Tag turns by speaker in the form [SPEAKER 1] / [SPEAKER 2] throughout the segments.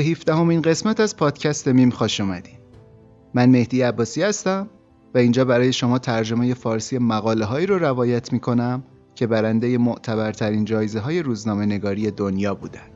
[SPEAKER 1] به 17 همین قسمت از پادکست میم خوش اومدین. من مهدی عباسی هستم و اینجا برای شما ترجمه فارسی مقاله هایی رو روایت می کنم که برنده معتبرترین جایزه های روزنامه نگاری دنیا بودن.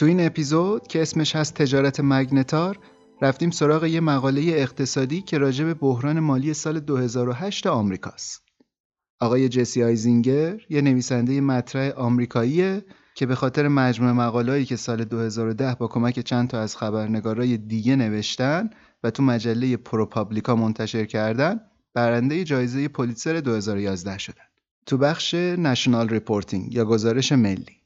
[SPEAKER 1] تو این اپیزود که اسمش هست تجارت مگنتار رفتیم سراغ یه مقاله اقتصادی که راجع به بحران مالی سال 2008 آمریکاست. آقای جسی آیزینگر یه نویسنده مطرح آمریکاییه که به خاطر مجموعه مقاله‌هایی که سال 2010 با کمک چند تا از خبرنگارای دیگه نوشتن و تو مجله ProPublica منتشر کردن برنده جایزه پولیتزر 2011 شدن. تو بخش National Reporting یا گزارش ملی.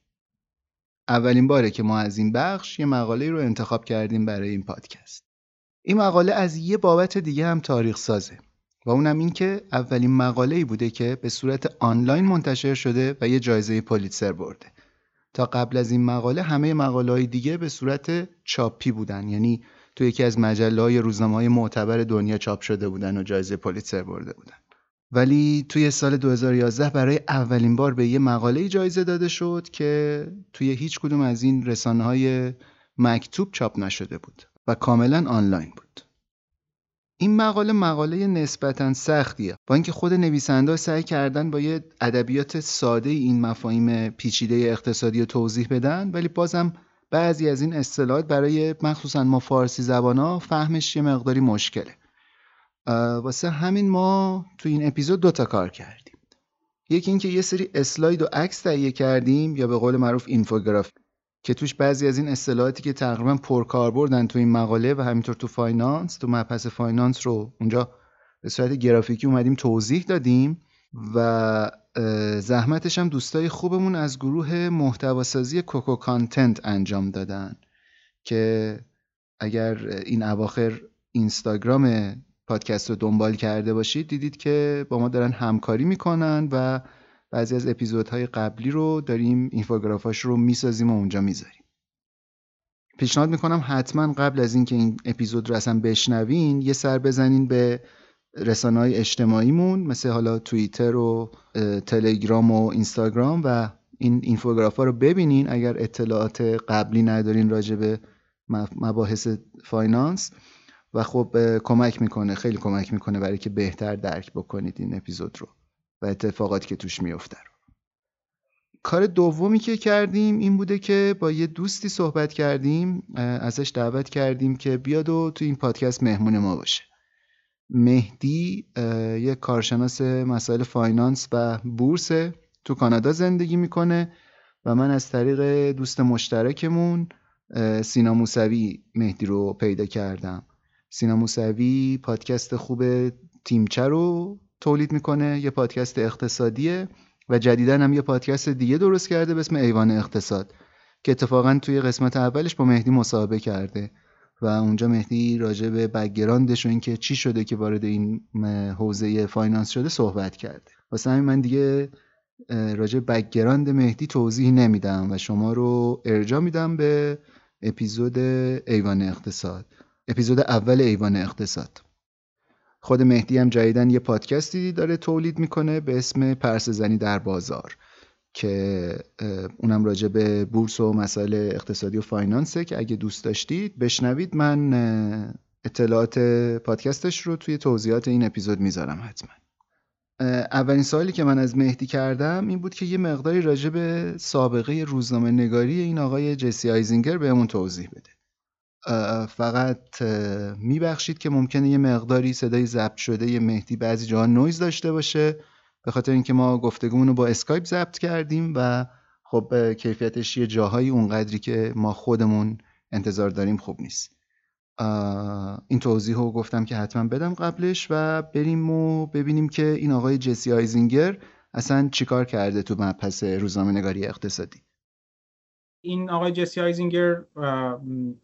[SPEAKER 1] اولین باره که ما از این بخش یه مقاله رو انتخاب کردیم برای این پادکست. این مقاله از یه بابت دیگه هم تاریخ سازه و اونم این که اولین مقاله بوده که به صورت آنلاین منتشر شده و یه جایزه پولیتسر برده. تا قبل از این مقاله همه مقاله های دیگه به صورت چاپی بودن یعنی تو یکی از مجله های روزنامه معتبر دنیا چاپ شده بودن و جایزه پولیتسر برده بودن. ولی توی سال 2011 برای اولین بار به یه مقاله جایزه داده شد که توی هیچ کدوم از این رسانه های مکتوب چاپ نشده بود و کاملا آنلاین بود. این مقاله مقاله نسبتا سختیه با اینکه خود نویسنده سعی کردن با یه ادبیات ساده این مفاهیم پیچیده اقتصادی رو توضیح بدن ولی بازم بعضی از این اصطلاحات برای مخصوصا ما فارسی زبانا فهمش یه مقداری مشکله. واسه همین ما تو این اپیزود دوتا کار کردیم. یکی اینکه یه سری اسلاید و عکس تهیه کردیم یا به قول معروف infograph که توش بعضی از این اصطلاحاتی که تقریبا پرکاربردن تو این مقاله و همینطور تو finance تو مبحث finance رو اونجا به صورت گرافیکی اومدیم توضیح دادیم و زحمتش هم دوستای خوبمون از گروه محتواسازی Coco Content انجام دادن که اگر این اواخر اینستاگرام پادکست رو دنبال کرده باشید دیدید که با ما دارن همکاری می‌کنن و بعضی از اپیزودهای قبلی رو داریم اینفوگرافاش رو می‌سازیم و اونجا می‌ذاریم. پیشنهاد می‌کنم حتما قبل از اینکه این اپیزود رو اصلا بشنوین یه سر بزنین به رسانه های اجتماعیمون مثل حالا توییتر و تلگرام و اینستاگرام و این اینفوگراف رو ببینین اگر اطلاعات قبلی ندارین راجع به مباحث finance. و خب کمک می‌کنه خیلی کمک می‌کنه برای که بهتر درک بکنید این اپیزود رو و اتفاقاتی که توش میفته کار دومی که کردیم این بوده که با یه دوستی صحبت کردیم ازش دعوت کردیم که بیاد و تو این پادکست مهمون ما باشه. مهدی یه کارشناس مسائل finance و بورس تو کانادا زندگی می‌کنه و من از طریق دوست مشترکمون سینا موسوی مهدی رو پیدا کردم. سینا موسوی پادکست خوب تیمچه رو تولید می‌کنه یه پادکست اقتصادیه و جدیدا هم یه پادکست دیگه درست کرده به اسم ایوان اقتصاد که اتفاقا توی قسمت اولش با مهدی مصاحبه کرده و اونجا مهدی راجع به background ش و اینکه چی شده که وارد این حوزه finance شده صحبت کرده. واسه همین من دیگه راجع background مهدی توضیح نمیدم و شما رو ارجاع میدم به اپیزود ایوان اقتصاد. اپیزود اول ایوان اقتصاد. خود مهدی هم جدیدا یه پادکستی داره تولید می‌کنه به اسم پرسه زنی در بازار که اونم راجع به بورس و مسائل اقتصادی و finance ه که اگه دوست داشتید بشنوید. من اطلاعات پادکستش رو توی توضیحات این اپیزود می‌ذارم حتما. اولین سوالی که من از مهدی کردم این بود که یه مقداری راجع به سابقه روزنامه نگاری این آقای جسی آیزینگر بهمون توضیح بده. فقط میبخشید که ممکنه یه مقداری صدای ضبط شده‌ی مهدی بعضی جاها نویز داشته باشه. به خاطر اینکه ما گفتگومون رو با اسکایپ ضبط کردیم و خب کیفیتش یه جاهایی اونقدری که ما خودمون انتظار داریم خوب نیست. این توضیح رو گفتم که حتما بدم قبلش و بریم و ببینیم که این آقای جسی آیزینگر اصلا چیکار کرده تو مبحث روزنامه نگاری اقتصادی.
[SPEAKER 2] این آقای جسی آیزینگر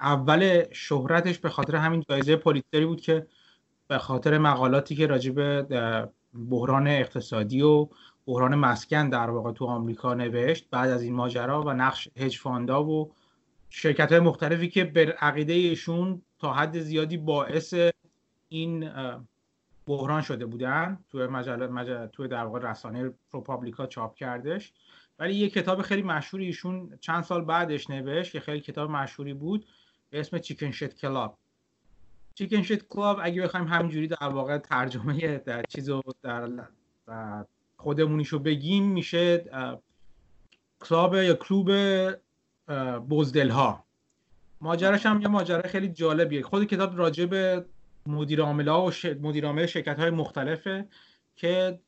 [SPEAKER 2] اول شهرتش به خاطر همین جایزه پولیتزری بود که به خاطر مقالاتی که راجع به بحران اقتصادی و بحران مسکن در واقع تو آمریکا نوشت بعد از این ماجرا و نقش هج فاندا و شرکت های مختلفی که به عقیده ایشون تا حد زیادی باعث این بحران شده بودن توی مجله, مجله توی در واقع رسانه ProPublica چاپ کردش. ولی یه کتاب خیلی مشهوری ایشون چند سال بعدش نوشت که خیلی کتاب مشهوری بود به اسم Chickenshit Club Chickenshit Club اگه بخوایم همینجوری در واقع ترجمه در چیزو در, در خودمونیشو بگیم میشه club یا کلوب بزدل ها ماجراش هم یه ماجرا خیلی جالبیه. خود کتاب راجع به مدیر ها و ش... مدیر عامل شرکت های مختلفه که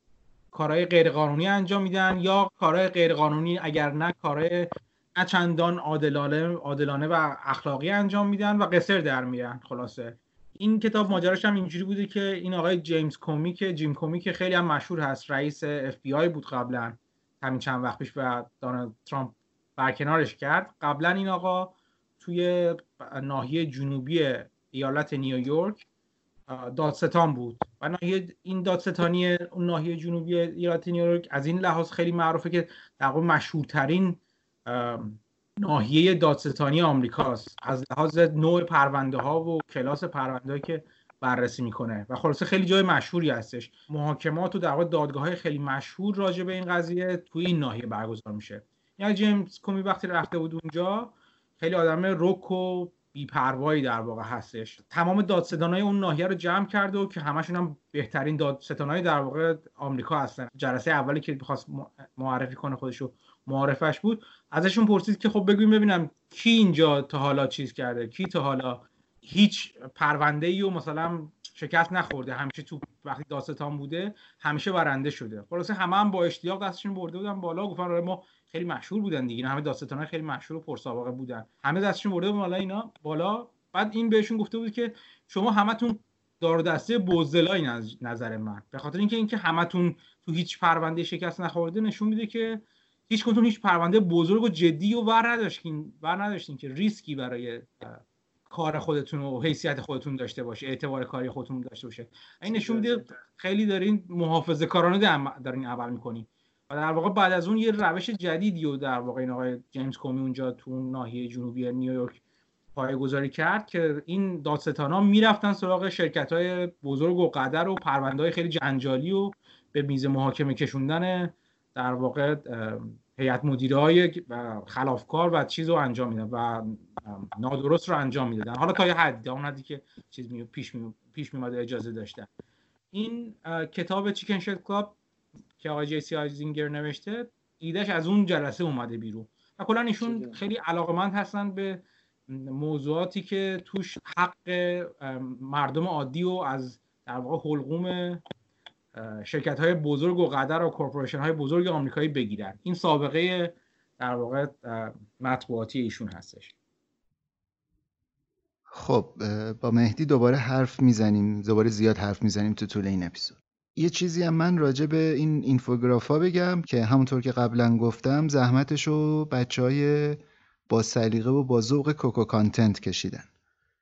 [SPEAKER 2] کارهای غیرقانونی انجام میدن یا کارهای غیرقانونی اگر نه کارهای نه چندان عادلانه عادلانه و اخلاقی انجام میدن و قسر در میرن خلاصه. این کتاب ماجراش هم اینجوری بوده که این آقای جیمز کومی که جیم کومی که خیلی هم مشهور هست رئیس اف بی آی بود قبلا. همین چند وقت پیش و دونالد ترامپ برکنارش کرد. قبلا این آقا توی ناحیه جنوبی ایالت نیویورک دادستان بود. و ناحیه این دادستانی اون ناحیه جنوبی ایالت نیویورک از این لحاظ خیلی معروفه که در واقع مشهورترین ناحیه دادستانی آمریکاست. از لحاظ نوع پرونده ها و کلاس پرونده که بررسی می‌کنه. و خلاصه خیلی جای مشهوری هستش. محاکمات و در واقع دادگاه های خیلی مشهور راجع به این قضیه توی این ناحیه برگزار میشه. یعنی جیمز کومی وقتی رفته بود اونجا خیلی آدم رک و بیپروایی در واقع هستش. تمام دادستانای اون ناحیه رو جمع کرده و که همشون هم بهترین دادستانای در واقع آمریکا هستن. جلسه اولی که می‌خواست معرفی کنه خودشو معرفش بود. ازشون پرسید که خب بگویم ببینم کی اینجا تا حالا چیز کرده کی تا حالا هیچ پرونده ای و مثلا شکست نخورده. همیشه تو وقتی داستان بوده همیشه برنده شده. خلاصه همه هم با اشتیاق دستشون برده بودن بالا گفتن آره ما خیلی مشهور بودن دیگه. همه داستان خیلی مشهور و پرسابقه بودن. همه دستشون برده بالا اینا بالا. بعد این بهشون گفته بود که شما همتون دار دسته بزدلای نظر من. به خاطر اینکه اینکه همتون تو هیچ پرونده شکست نخورده نشون میده که هیچ کنتون هیچ پرونده بزرگ و جدی و ور نداشتین ور نداشتین که ریسکی برای کار خودتون و حیثیت خودتون داشته باشه اعتبار کاری خودتون داشته باشه. این نشون میده خیلی دارین محافظه کارانه دارین عمل می‌کنین. در واقع بعد از اون یه روش جدیدی و در واقع این آقای جیمز کومی اونجا تو ناحیه جنوبی نیویورک گذاری کرد که این دادستان ها می‌رفتن سراغ شرکت های بزرگ و قدر و پرونده های خیلی جنجالی و به میز محاکمه کشوندن در واقع هیئت مدیره های خلافکار و چیز رو انجام میدن و نادرست رو انجام می‌دادن. حالا تا یه حدی اون حدی که چیز می پیش می پیش میماده اجازه داشتن. این کتاب Chickenshit Club که آقای جسی آیزینگر نوشته ایده‌ش از اون جلسه اومده بیرون. و کلا ایشون خیلی علاقمند هستن به موضوعاتی که توش حق مردم عادی و از در واقع حلقوم شرکت های بزرگ و قدر و corporation های بزرگ آمریکایی بگیرن. این سابقه در واقع مطبوعاتی ایشون هستش.
[SPEAKER 1] خب با مهدی دوباره حرف می‌زنیم. دوباره زیاد حرف می‌زنیم تو طول این اپیزود. یه چیزی هم من راجع به این اینفوگرافا بگم که همونطور که قبلا گفتم زحمتشو بچه های با سلیقه و با ذوق کوکو کانتنت کشیدن.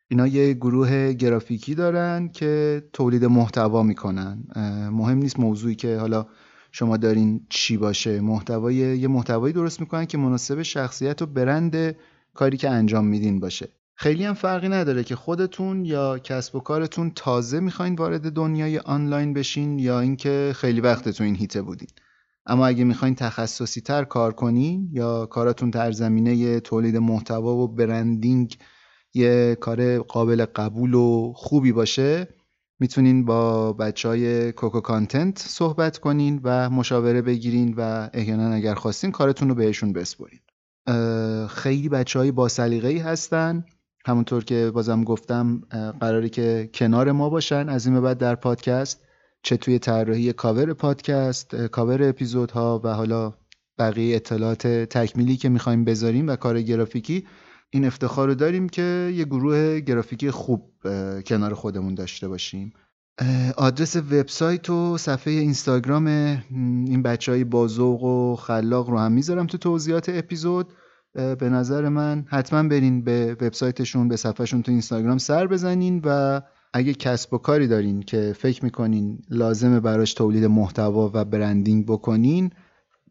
[SPEAKER 1] اینا یه گروه گرافیکی دارن که تولید محتوا می‌کنن. مهم نیست موضوعی که حالا شما دارین چی باشه. محتوای یه محتوایی درست می‌کنن که مناسب شخصیت و برند کاری که انجام میدین باشه. خیلی هم فرقی نداره که خودتون یا کسب و کارتون تازه می‌خواین وارد دنیای آنلاین بشین یا اینکه خیلی وقت تو این هیته بودین. اما اگه می‌خواین تخصصی تر کار کنین یا کارتون در زمینه تولید محتوا و برندینگ یه کار قابل قبول و خوبی باشه می‌تونین با بچه های کوکو کانتنت صحبت کنین و مشاوره بگیرین و احیانا اگر خواستین کارتون رو بهشون بسپرین. خیلی بچه های با ای هستن. همونطور که بازم گفتم قراری که کنار ما باشن از این بعد در پادکست چه توی طراحی کاور پادکست کاور اپیزودها و حالا بقیه اطلاعات تکمیلی که می‌خوایم بذاریم و کار گرافیکی این افتخار رو داریم که یه گروه گرافیکی خوب کنار خودمون داشته باشیم. آدرس وبسایت و صفحه اینستاگرام این بچه های باذوق و خلاق رو هم می‌ذارم تو توضیحات اپیزود. به نظر من حتما برین به وبسایتشون به صفحه‌شون تو اینستاگرام سر بزنین و اگه کسب و کاری دارین که فکر می‌کنین لازمه براش تولید محتوا و branding بکنین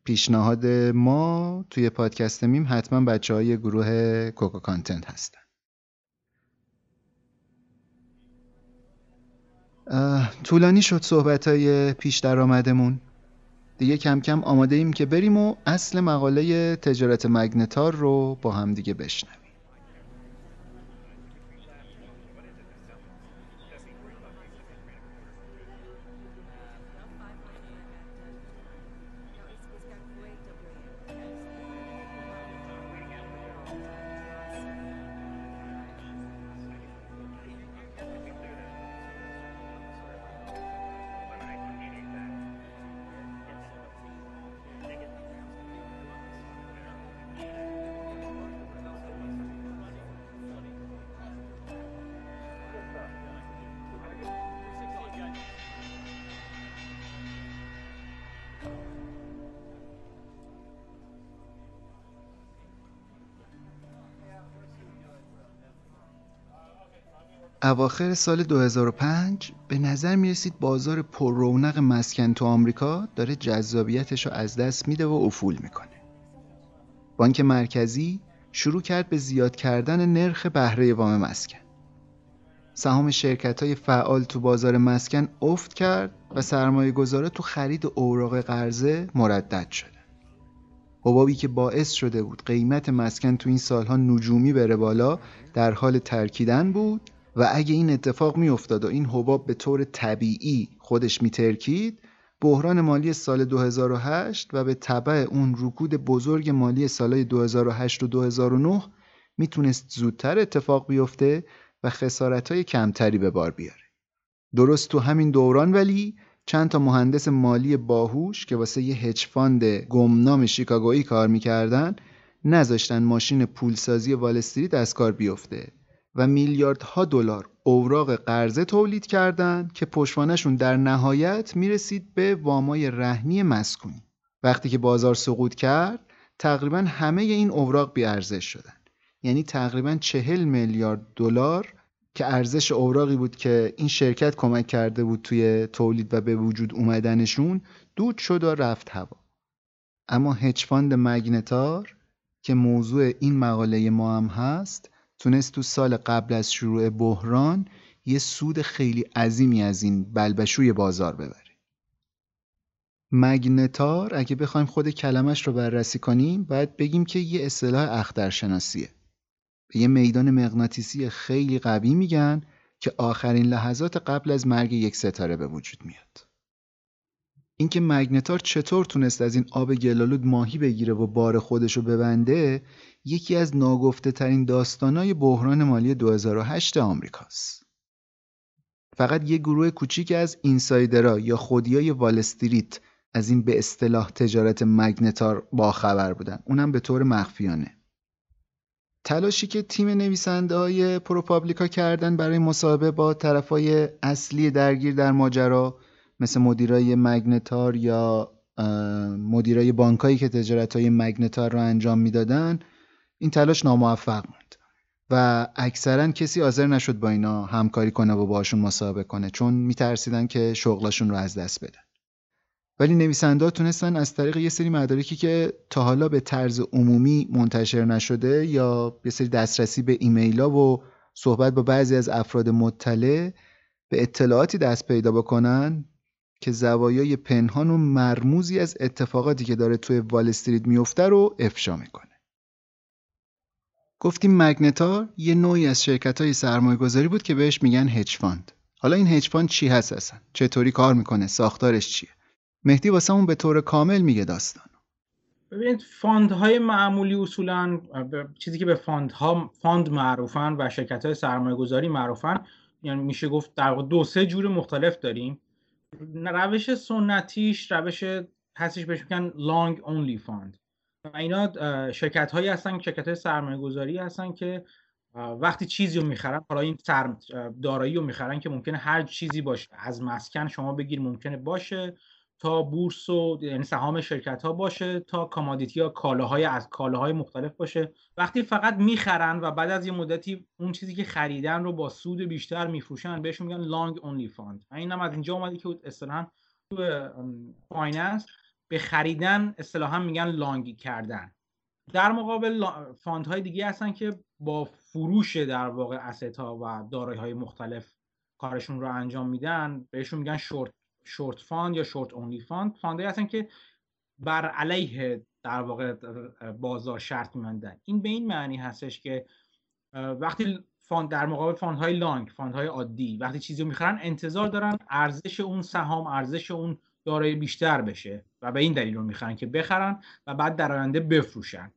[SPEAKER 1] پیشنهاد ما توی پادکست میم حتما بچه های گروه Coco Content هستن. طولانی شد صحبت های پیش درآمدمون. دیگه کم کم آماده ایم که بریم و اصل مقاله تجارت مگنتار رو با هم دیگه بشنویم. اواخر سال 2005 به نظر می رسید بازار پر رونق مسکن تو آمریکا داره جذابیتش رو از دست میده و افول می‌کنه. بانک مرکزی شروع کرد به زیاد کردن نرخ بهره وام مسکن. سهام شرکت های فعال تو بازار مسکن افت کرد و سرمایه گذاره تو خرید اوراق قرضه مردد شده. حبابی که باعث شده بود قیمت مسکن تو این سالها نجومی بره بالا در حال ترکیدن بود و اگه این اتفاق میافتاد و این حباب به طور طبیعی خودش میترکید بحران مالی سال 2008 و به طبع اون رکود بزرگ مالی سالهای 2008 و 2009 می‌تونست زودتر اتفاق بیفته و خسارت کمتری به بار بیاره. درست تو همین دوران ولی چند تا مهندس مالی باهوش که واسه یه هج فاند گمنام شیکاگویی کار می‌کردن نذاشتن ماشین پولسازی والستریت از کار بیفته و میلیاردها دلار اوراق قرضه تولید کردند که پشتوانشون در نهایت می‌رسید به وامای رهنی مسکونی. وقتی که بازار سقوط کرد تقریبا همه این اوراق بی ارزش شدن. یعنی تقریبا چهل میلیارد دلار که ارزش اوراقی بود که این شرکت کمک کرده بود توی تولید و به وجود اومدنشون دود شد و رفت هوا. اما هج فاند مگنتار که موضوع این مقاله ما هم هست تونست تو سال قبل از شروع بحران یه سود خیلی عظیمی از این بلبشوی بازار ببره. مگنتار اگه بخوایم خود کلمش رو بررسی کنیم باید بگیم که یه اصطلاح اخترشناسیه. به یه میدان مغناطیسی خیلی قوی میگن که آخرین لحظات قبل از مرگ یک ستاره به وجود میاد. اینکه مگنتار چطور تونست از این آب گلالود ماهی بگیره و بار خودش رو ببنده یکی از ناگفته ترین داستانای بحران مالی 2008 آمریکاست. فقط یه گروه کوچیک از اینسایدرها یا خودیای وال استریت از این به اصطلاح تجارت مگنتار باخبر بودن اونم به طور مخفیانه تلاشی که تیم نویسنده های پروپابلیکا کردن برای مصاحبه با طرفای اصلی درگیر در ماجرا مثل مدیرای مگنتار یا مدیرای بانکایی که تجارت های مگنتار رو انجام می‌دادن این تلاش ناموفق موند و اکثرا کسی حاضر نشد با اینا همکاری کنه و باشون مصاحبه کنه چون میترسیدن که شغلشون رو از دست بدن ولی نویسنده تونستن از طریق یه سری مدارکی که تا حالا به طرز عمومی منتشر نشده یا یه سری دسترسی به ایمیل ها و صحبت با بعضی از افراد مطلع به اطلاعاتی دست پیدا بکنن که زوایای پنهان و مرموزی از اتفاقاتی که داره توی وال استریت میفته رو افشا می‌کنه. گفتیم مگنتار یه نوعی از شرکت های سرمایه گذاری بود که بهش میگن hedge fund. حالا این هج فاند چی هست اصلا؟ چطوری کار می‌کنه؟ ساختارش چیه؟ مهدی واسه به طور کامل میگه داستان.
[SPEAKER 2] ببینید fund های معمولی اصولا چیزی که به fund ها fund معروفن و شرکت های سرمایه گذاری معروفن یعنی میشه گفت در دو سه جور مختلف داریم روش سنتیش روش هستش بهش میگن long only fund اینا شرکت هایی هستن شرکت های سرمایه گذاری هستن که وقتی چیزی رو می‌خرن حالا این دارایی رو می‌خرن که ممکنه هر چیزی باشه. از مسکن شما بگیر ممکنه باشه. تا بورس و یعنی سهام شرکت ها باشه تا commodity یا کالاهای از کالاهای مختلف باشه. وقتی فقط می‌خرن و بعد از یه مدتی اون چیزی که خریدن رو با سود بیشتر میفروشن بهشون میگن long only fund اینم از اینجا اومده که اصطلاحا تو finance به خریدن اصطلاحا میگن long کردن. در مقابل های دیگه هستن که با فروش در واقع asset ها و دارایی های مختلف کارشون رو انجام میدن بهشون میگن short short fund یا short only fund fund هایی هستن که بر علیه در واقع بازار شرط می‌بندن این به این معنی هستش که وقتی fund در مقابل fund های long fund های عادی وقتی چیزی رو می‌خرن انتظار دارن ارزش اون سهام ارزش اون دارایی بیشتر بشه و به این دلیل رو می‌خرن که بخرن و بعد در آینده بفروشن.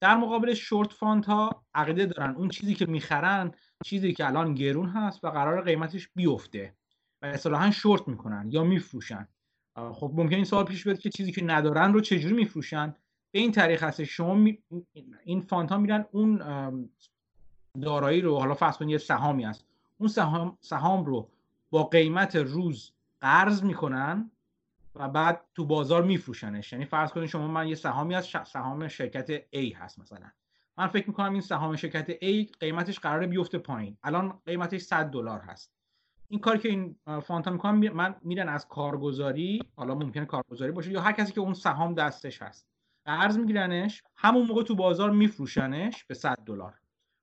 [SPEAKER 2] در مقابل short fund ها عقیده دارن. اون چیزی که می‌خرن چیزی که الان گرون هست و قرار قیمتش بیفته و اصطلاحا شورت می‌کنن یا میفروشن. خب ممکن این سوال پیش بیاد که چیزی که ندارن رو چجوری میفروشن؟ به این طریق هست. شما می... این fund ها میرن اون دارایی رو حالا فرض کنید یه سهامی هست. اون سهام, سهام رو با قیمت روز قرض می‌کنن و بعد تو بازار میفروشنش. یعنی فرض کنید شما من یه سهامی از سهام شرکت A هست مثلا. من فکر می‌کنم این سهام شرکت A قیمتش قراره بیفته پایین. الان قیمتش 100 دلار هست. این کاری که این فانتا می‌کنن من میرن از کارگزاری حالا ممکنه کارگزاری باشه یا هر کسی که اون سهام دستش هست. قرض میگیرنش همون موقع تو بازار میفروشنش به 100 دلار.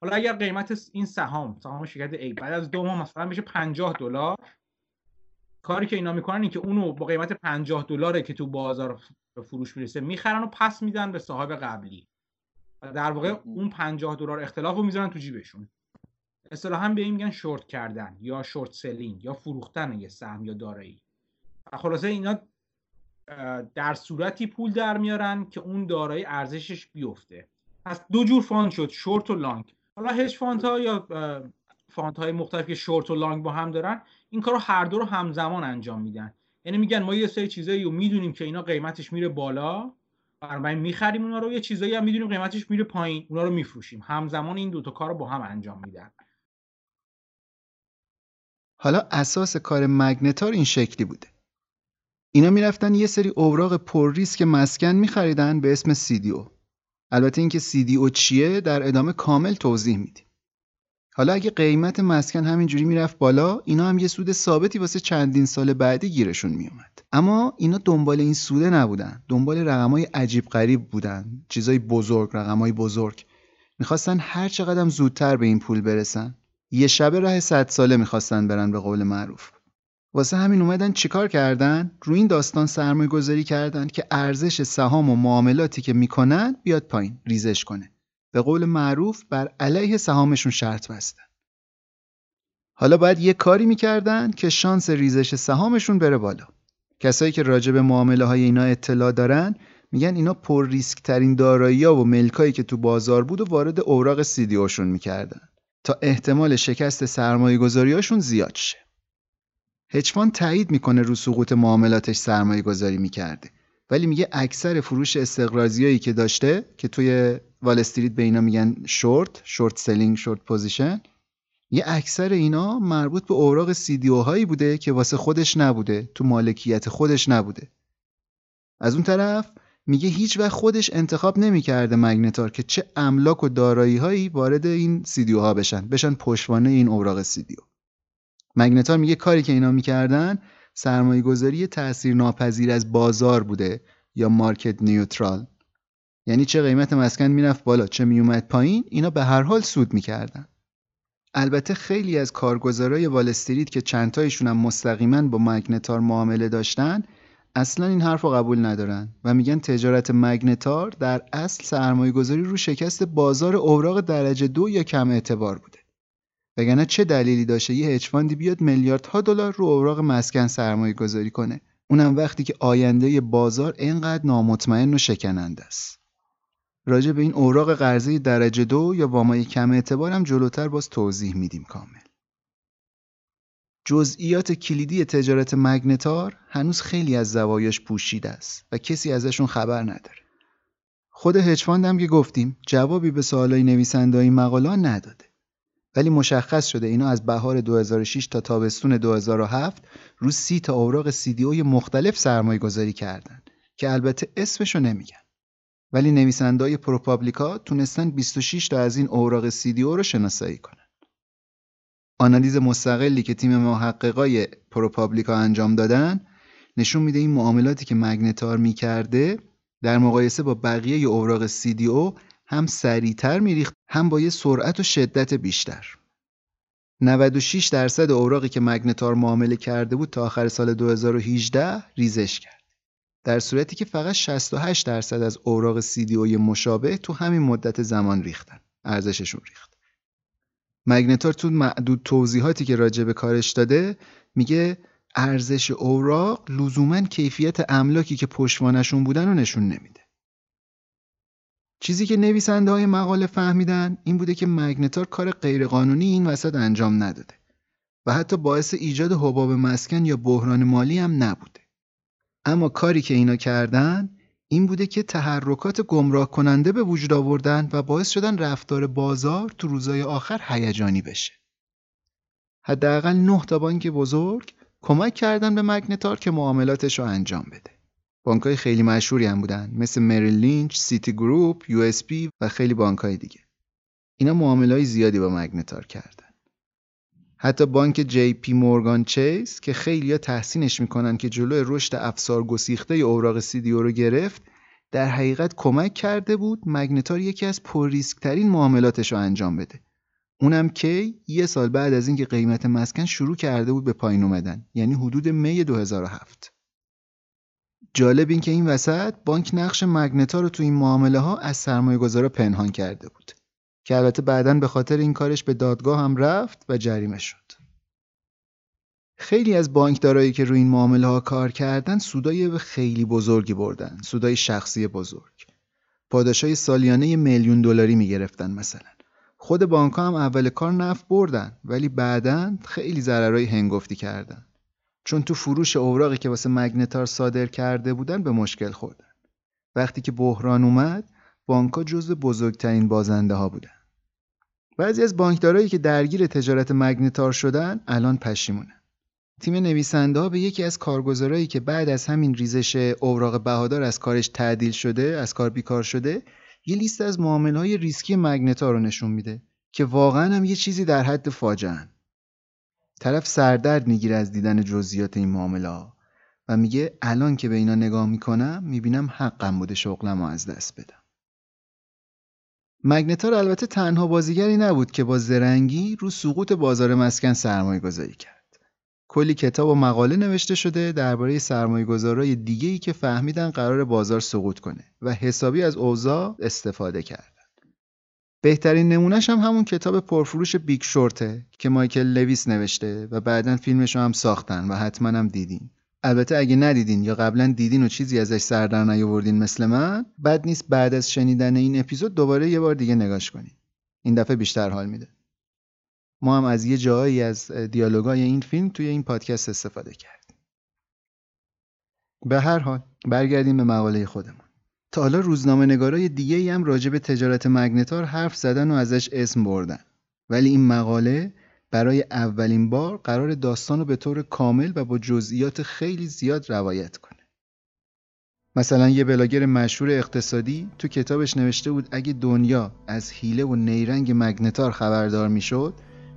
[SPEAKER 2] حالا اگر قیمت این سهام سهام شرکت A بعد از دو ماه مثلا میشه 50 دلار. کاری که اینا می‌کنن این که اونو با قیمت 50 دلاره که تو بازار فروش می‌رسه می‌خرن و پس میدن به صاحب قبلی. و در واقع اون 50 دلار اختلاف رو می‌ذارن تو جیبشون. اصطلاحا به این میگن شورت کردن یا short selling یا فروختن یه سهم یا دارایی. خلاصه اینا در صورتی پول در میارن که اون دارایی ارزشش بیفته. پس دو جور fund شد شورت و long. حالا hedge fund ها یا fund های مختلف که شورت و long با هم دارن این کارو هر دو رو همزمان انجام میدن. یعنی میگن ما یه سری چیزایی رو می‌دونیم که اینا قیمتش میره بالا بنابراین می‌خریم اونا رو یه چیزایی هم می‌دونیم قیمتش میره پایین اونا رو میفروشیم. همزمان این دوتا کار رو با هم انجام میدن.
[SPEAKER 1] حالا اساس کار مگنتار این شکلی بوده. اینا می‌رفتن یه سری اوراق پر ریسک مسکن میخریدن به اسم CDO البته اینکه CDO چیه در ادامه کامل توضیح میدیم حالا اگه قیمت مسکن همینجوری می‌رفت بالا اینا هم یه سود ثابتی واسه چندین سال بعدی گیرشون میومد اما اینا دنبال این سوده نبودن. دنبال رقمای عجیب غریب بودن. چیزای بزرگ رقمای بزرگ. می‌خواستن هر چقدر زودتر به این پول برسن. یه شبه راه صد ساله می‌خواستن برن به قول معروف. واسه همین اومدن چیکار کردن؟ رو این داستان سرمایه گذاری کردن که ارزش سهام و معاملاتی که می‌کنن بیاد پایین ریزش کنه. به قول معروف بر علیه سهامشون شرط بستن. حالا باید یه کاری می‌کردن که شانس ریزش سهامشون بره بالا. کسایی که راجع به معامله های اینا اطلاع دارن میگن اینا پر ریسک ترین دارایی ها و ملکایی که تو بازار بود و وارد اوراق سیدیوشون می‌کردن. تا احتمال شکست سرمایه گذاریاشون زیاد شه. هجفان تایید می‌کنه رو سقوط معاملاتش سرمایه گذاری می‌کرده. ولی میگه اکثر فروش استقراضیایی که داشته که توی وال استریت به اینا میگن short short selling short position. یه اکثر اینا مربوط به اوراق CDO هایی بوده که واسه خودش نبوده تو مالکیت خودش نبوده. از اون طرف میگه هیچ وقت خودش انتخاب نمی‌کرده مگنتار که چه املاک و دارایی هایی وارد این CDO ها بشن بشن پشتوانه این اوراق CDO مگنتار میگه کاری که اینا می‌کردن سرمایه گذاری تأثیر ناپذیر از بازار بوده یا مارکت نیوترال. یعنی چه قیمت مسکن می‌رفت بالا چه میومد پایین اینا به هر حال سود می‌کردن. البته خیلی از کارگزارای وال استریت که چندتایشون هم مستقیما با مگنتار معامله داشتن اصلا این حرف رو قبول ندارن و میگن تجارت مگنتار در اصل سرمایه گذاری رو شکست بازار اوراق درجه دو یا کم اعتبار بوده. وگرنه چه دلیلی داشته؟ یه هجفاندی بیاد میلیاردها دلار رو اوراق مسکن سرمایه گذاری کنه. اونم وقتی که آینده بازار اینقدر نامطمئن و شکننده است. راجع به این اوراق قرضه درجه دو یا وامای کم هم جلوتر باز توضیح میدیم کامل جزئیات کلیدی تجارت مگنتار هنوز خیلی از زوایاش پوشیده است و کسی ازشون خبر نداره. خود هجفاند هم که گفتیم جوابی به سوالای نویسنده این مقاله نداده. ولی مشخص شده اینا از بهار 2006 تا تابستون 2007 رو سی تا اوراق CDO مختلف سرمایه گذاری کردن که البته اسمشو نمیگن. ولی نویسندهای پروپابلیکا تونستن 26 تا از این اوراق CDO رو شناسایی کنن. آنالیز مستقلی که تیم محققای پروپابلیکا انجام دادن نشون میده این معاملاتی که مگنتار می‌کرده در مقایسه با بقیه اوراق CDO هم سریعتر میریخت هم با یه سرعت و شدت بیشتر 96 درصد اوراقی که مگنتار معامله کرده بود تا آخر سال 2018 ریزش کرد در صورتی که فقط 68 درصد از اوراق CDO مشابه تو همین مدت زمان ریختن ارزششون ریخت مگنتار تو معدود توضیحاتی که راجع به کارش داده میگه ارزش اوراق لزوما کیفیت املاکی که پشتوانشون بودن رو نشون نمیده. چیزی که نویسنده های مقاله فهمیدن این بوده که مگنتار کار غیرقانونی این وسط انجام نداده و حتی باعث ایجاد حباب مسکن یا بحران مالی هم نبوده. اما کاری که اینا کردن این بوده که تحرکات گمراه کننده به وجود آوردن و باعث شدن رفتار بازار تو روزای آخر هیجانی بشه. حداقل نه تا بانک بزرگ کمک کردن به مگنتار که معاملاتش رو انجام بده. بانکهای خیلی مشهوری هم بودن مثل مریل لینچ، سیتی گروپ، یو بی اس و خیلی بانکهای دیگه. اینا معاملهای زیادی با مگنتار کردن. حتی بانک جی پی مورگان چیز که خیلی تحسینش می‌کنن که جلوی رشد افسار گسیخته اوراق CDO رو گرفت در حقیقت کمک کرده بود مگنتار یکی از پرریسک ترین معاملاتش رو انجام بده. اونم کی یه سال بعد از اینکه قیمت مسکن شروع کرده بود به پایین اومدن یعنی حدود می 2007 جالب این که این وسط بانک نقش مگنتار رو تو این معامله ها از سرمایه گذارا پنهان کرده بود. که البته بعدا به خاطر این کارش به دادگاه هم رفت و جریمه شد. خیلی از بانکدارایی که روی این معامله ها کار کردن سودای خیلی بزرگی بردن، سودای شخصی بزرگ. پاداشای سالیانه میلیون دلاری می‌گرفتن مثلا. خود بانک هم اول کار نفت بردن ولی بعدا خیلی ضررهای هنگفتی کردن. چون تو فروش اوراقی که واسه مگنتار صادر کرده بودن به مشکل خوردن. وقتی که بحران اومد بانکها جزو بزرگترین بازنده ها بودن. بعضی از بانکدارایی که درگیر تجارت مگنتار شدن الان پشیمونن. تیم نویسنده ها به یکی از کارگزارایی که بعد از همین ریزش اوراق بهادار از کارش تعدیل شده، از کار بیکار شده، یه لیست از معامله های ریسکی مگنتار رو نشون میده که واقعا هم یه چیزی در حد فاجعه طرف سردرد می‌گیره از دیدن جزئیات این معامله و میگه الان که به اینا نگاه می‌کنم می‌بینم حقم بوده شغلم از دست بدم. مگنتار البته تنها بازیگری نبود که با زرنگی رو سقوط بازار مسکن سرمایه گذاری کرد. کلی کتاب و مقاله نوشته شده درباره سرمایه گذارای دیگه ای که فهمیدن قرار بازار سقوط کنه و حسابی از اوضاع استفاده کرد. بهترین نمونهش هم همون کتاب پرفروش Big Short ه که مایکل لویس نوشته و بعدا فیلمش رو هم ساختن و حتما هم دیدین. البته اگه ندیدین یا قبلا دیدین و چیزی ازش سر در نیاوردین مثل من بد نیست بعد از شنیدن این اپیزود دوباره یه بار دیگه نگاش کنین. این دفعه بیشتر حال میده. ما هم از یه جایی از دیالوگای این فیلم توی این پادکست استفاده کردیم. به هر حال برگردیم به مقاله خودمون. تا حالا روزنامه نگارای دیگه هم راجع به تجارت مگنتار حرف زدن و ازش اسم بردن. ولی این مقاله برای اولین بار قرار داستان رو به طور کامل و با جزئیات خیلی زیاد روایت کنه. مثلا یه بلاگر مشهور اقتصادی تو کتابش نوشته بود اگه دنیا از حیله و نیرنگ مگنتار خبردار می‌شد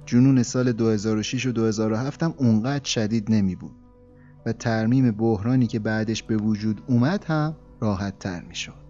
[SPEAKER 1] جنون سال 2006 و 2007 هم اونقدر شدید نمی بود و ترمیم بحرانی که بعدش به وجود اومد هم راحت تر می شد.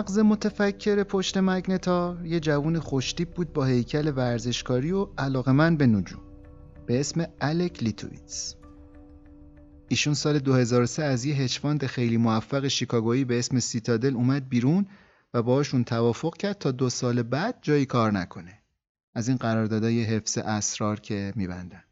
[SPEAKER 1] مغز متفکر پشت مگنتار یه جوون خوشتیپ بود با هیکل ورزشکاری و علاقمند به نجوم. به اسم الک لیتویتس. ایشون سال 2003 از یه hedge fund خیلی موفق شیکاگویی به اسم سیتادل اومد بیرون و باشون توافق کرد تا دو سال بعد جایی کار نکنه. از این قراردادهای حفظ اسرار که میبندن.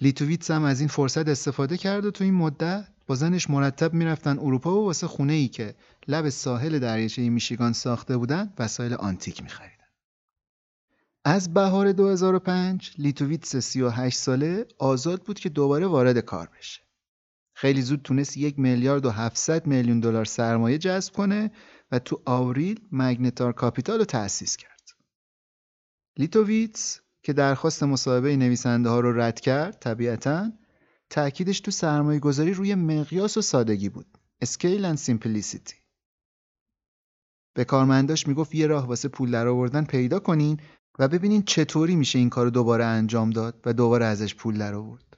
[SPEAKER 1] لیتویتس هم از این فرصت استفاده کرد و تو این مدت با زنش مرتب می‌رفتن اروپا و واسه خونه ای که لب ساحل دریاچه میشیگان ساخته بودن وسایل آنتیک میخریدن. از بهار 2005 لیتوویتس 38 ساله آزاد بود که دوباره وارد کار بشه. خیلی زود تونست یک میلیارد و 700 میلیون دلار سرمایه جذب کنه و تو آوریل Magnetar Capital رو تأسیس کرد. لیتوویتس که درخواست مصاحبه نویسنده ها رو رد کرد طبیعتاً تأکیدش تو سرمایه گذاری روی مقیاس و سادگی بود. Scale and Simplicity. به کارمنداش می‌گفت یه راه واسه پول درآوردن پیدا کنین و ببینین چطوری میشه این کارو دوباره انجام داد و دوباره ازش پول درآورد.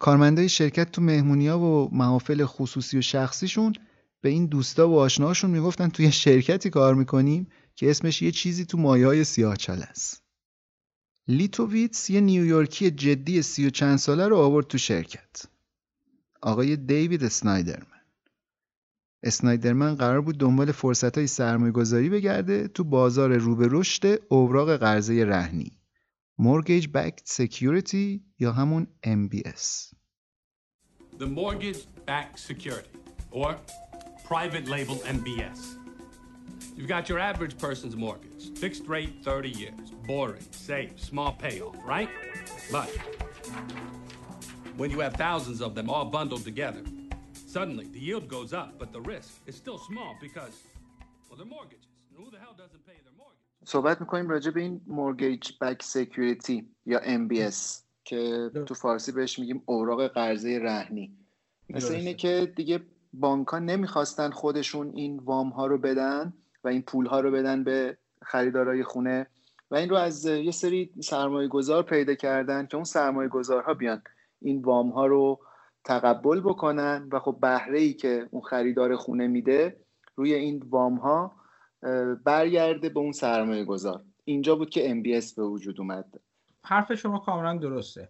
[SPEAKER 1] کارمندای شرکت تو مهمونیا و محافل خصوصی و شخصیشون به این دوستا و آشناهاشون می‌گفتن توی شرکتی کار می‌کنیم که اسمش یه چیزی تو مایه های سیاه است. لیتوویتس یه نیویورکی جدی سی و چند ساله رو آورد تو شرکت. آقای دیوید اسنایدرمن. اسنایدرمن قرار بود دنبال فرصت های سرمایه گذاری بگرده تو بازار رو به رشد اوراق قرضه رهنی. Mortgage Backed Security یا همون MBS.
[SPEAKER 3] The Mortgage Backed Security or Private Label MBS. You've got your average person's mortgage, fixed rate 30 years, boring, safe, small payoff, right? But when you have thousands of them all bundled together, suddenly the yield goes up, but the risk is still small because, well, they're mortgages. And who the hell doesn't pay their mortgage?
[SPEAKER 1] صحبت میکنیم راجع به این mortgage back security یا MBS که تو فارسی بهش میگیم اوراق قرضه رهنی مثل اینه که دیگه بانک ها نمیخواستن خودشون این وام ها رو بدن و این پول ها رو بدن به خریدارای خونه و این رو از یه سری سرمایه گذار پیدا کردن که اون سرمایه گذارها بیان این وام ها رو تقبل بکنن و خب بهره ای که اون خریدار خونه میده روی این وام ها برگرده به اون سرمایه گذار اینجا بود که MBS به وجود اومد.
[SPEAKER 2] حرف شما کاملا درسته.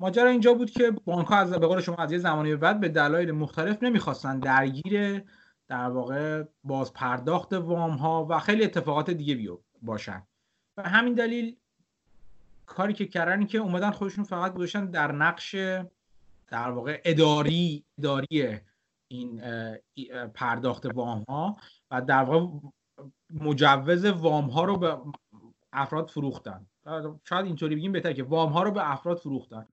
[SPEAKER 2] ماجرا اینجا بود که بانک ها از به قول شما از یه زمانی بعد به دلایل مختلف نمی‌خواستن درگیر در واقع باز پرداخت وام ها و خیلی اتفاقات دیگه بیو باشن. و همین دلیل کاری که کردن که اومدن خودشون فقط گذاشتن در نقش در واقع اداری اداری این پرداخت وام ها و در واقع مجوز وام ها رو به افراد فروختن. شاید اینطوری بگیم بهتر که وام ها رو به افراد فروختن.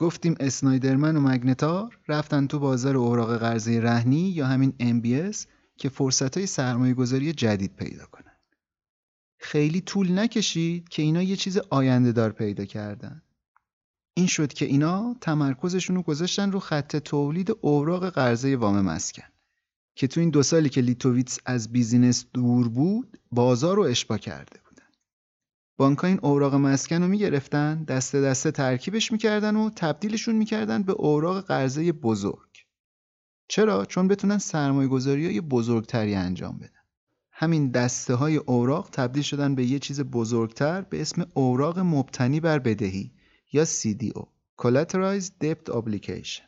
[SPEAKER 1] گفتیم اسنایدرمن و مگنتار رفتن تو بازار اوراق قرضه رهنی یا همین MBS که فرصت های سرمایه گذاری جدید پیدا کنن. خیلی طول نکشید که اینا یه چیز آینده دار پیدا کردن. این شد که اینا تمرکزشون رو گذاشتن رو خط تولید اوراق قرضه وام مسکن که تو این دو سالی که لیتوویتس از business دور بود بازار رو اشباع کرده بانک این اوراق مسکن رو می‌گرفتن دسته دسته ترکیبش می‌کردن و تبدیلشون می‌کردن به اوراق قرضه بزرگ چرا؟ چون بتونن سرمایه گذاری های بزرگتری انجام بدن همین دسته های اوراق تبدیل شدن به یه چیز بزرگتر به اسم اوراق مبتنی بر بدهی یا CDO Collateralized Debt Obligation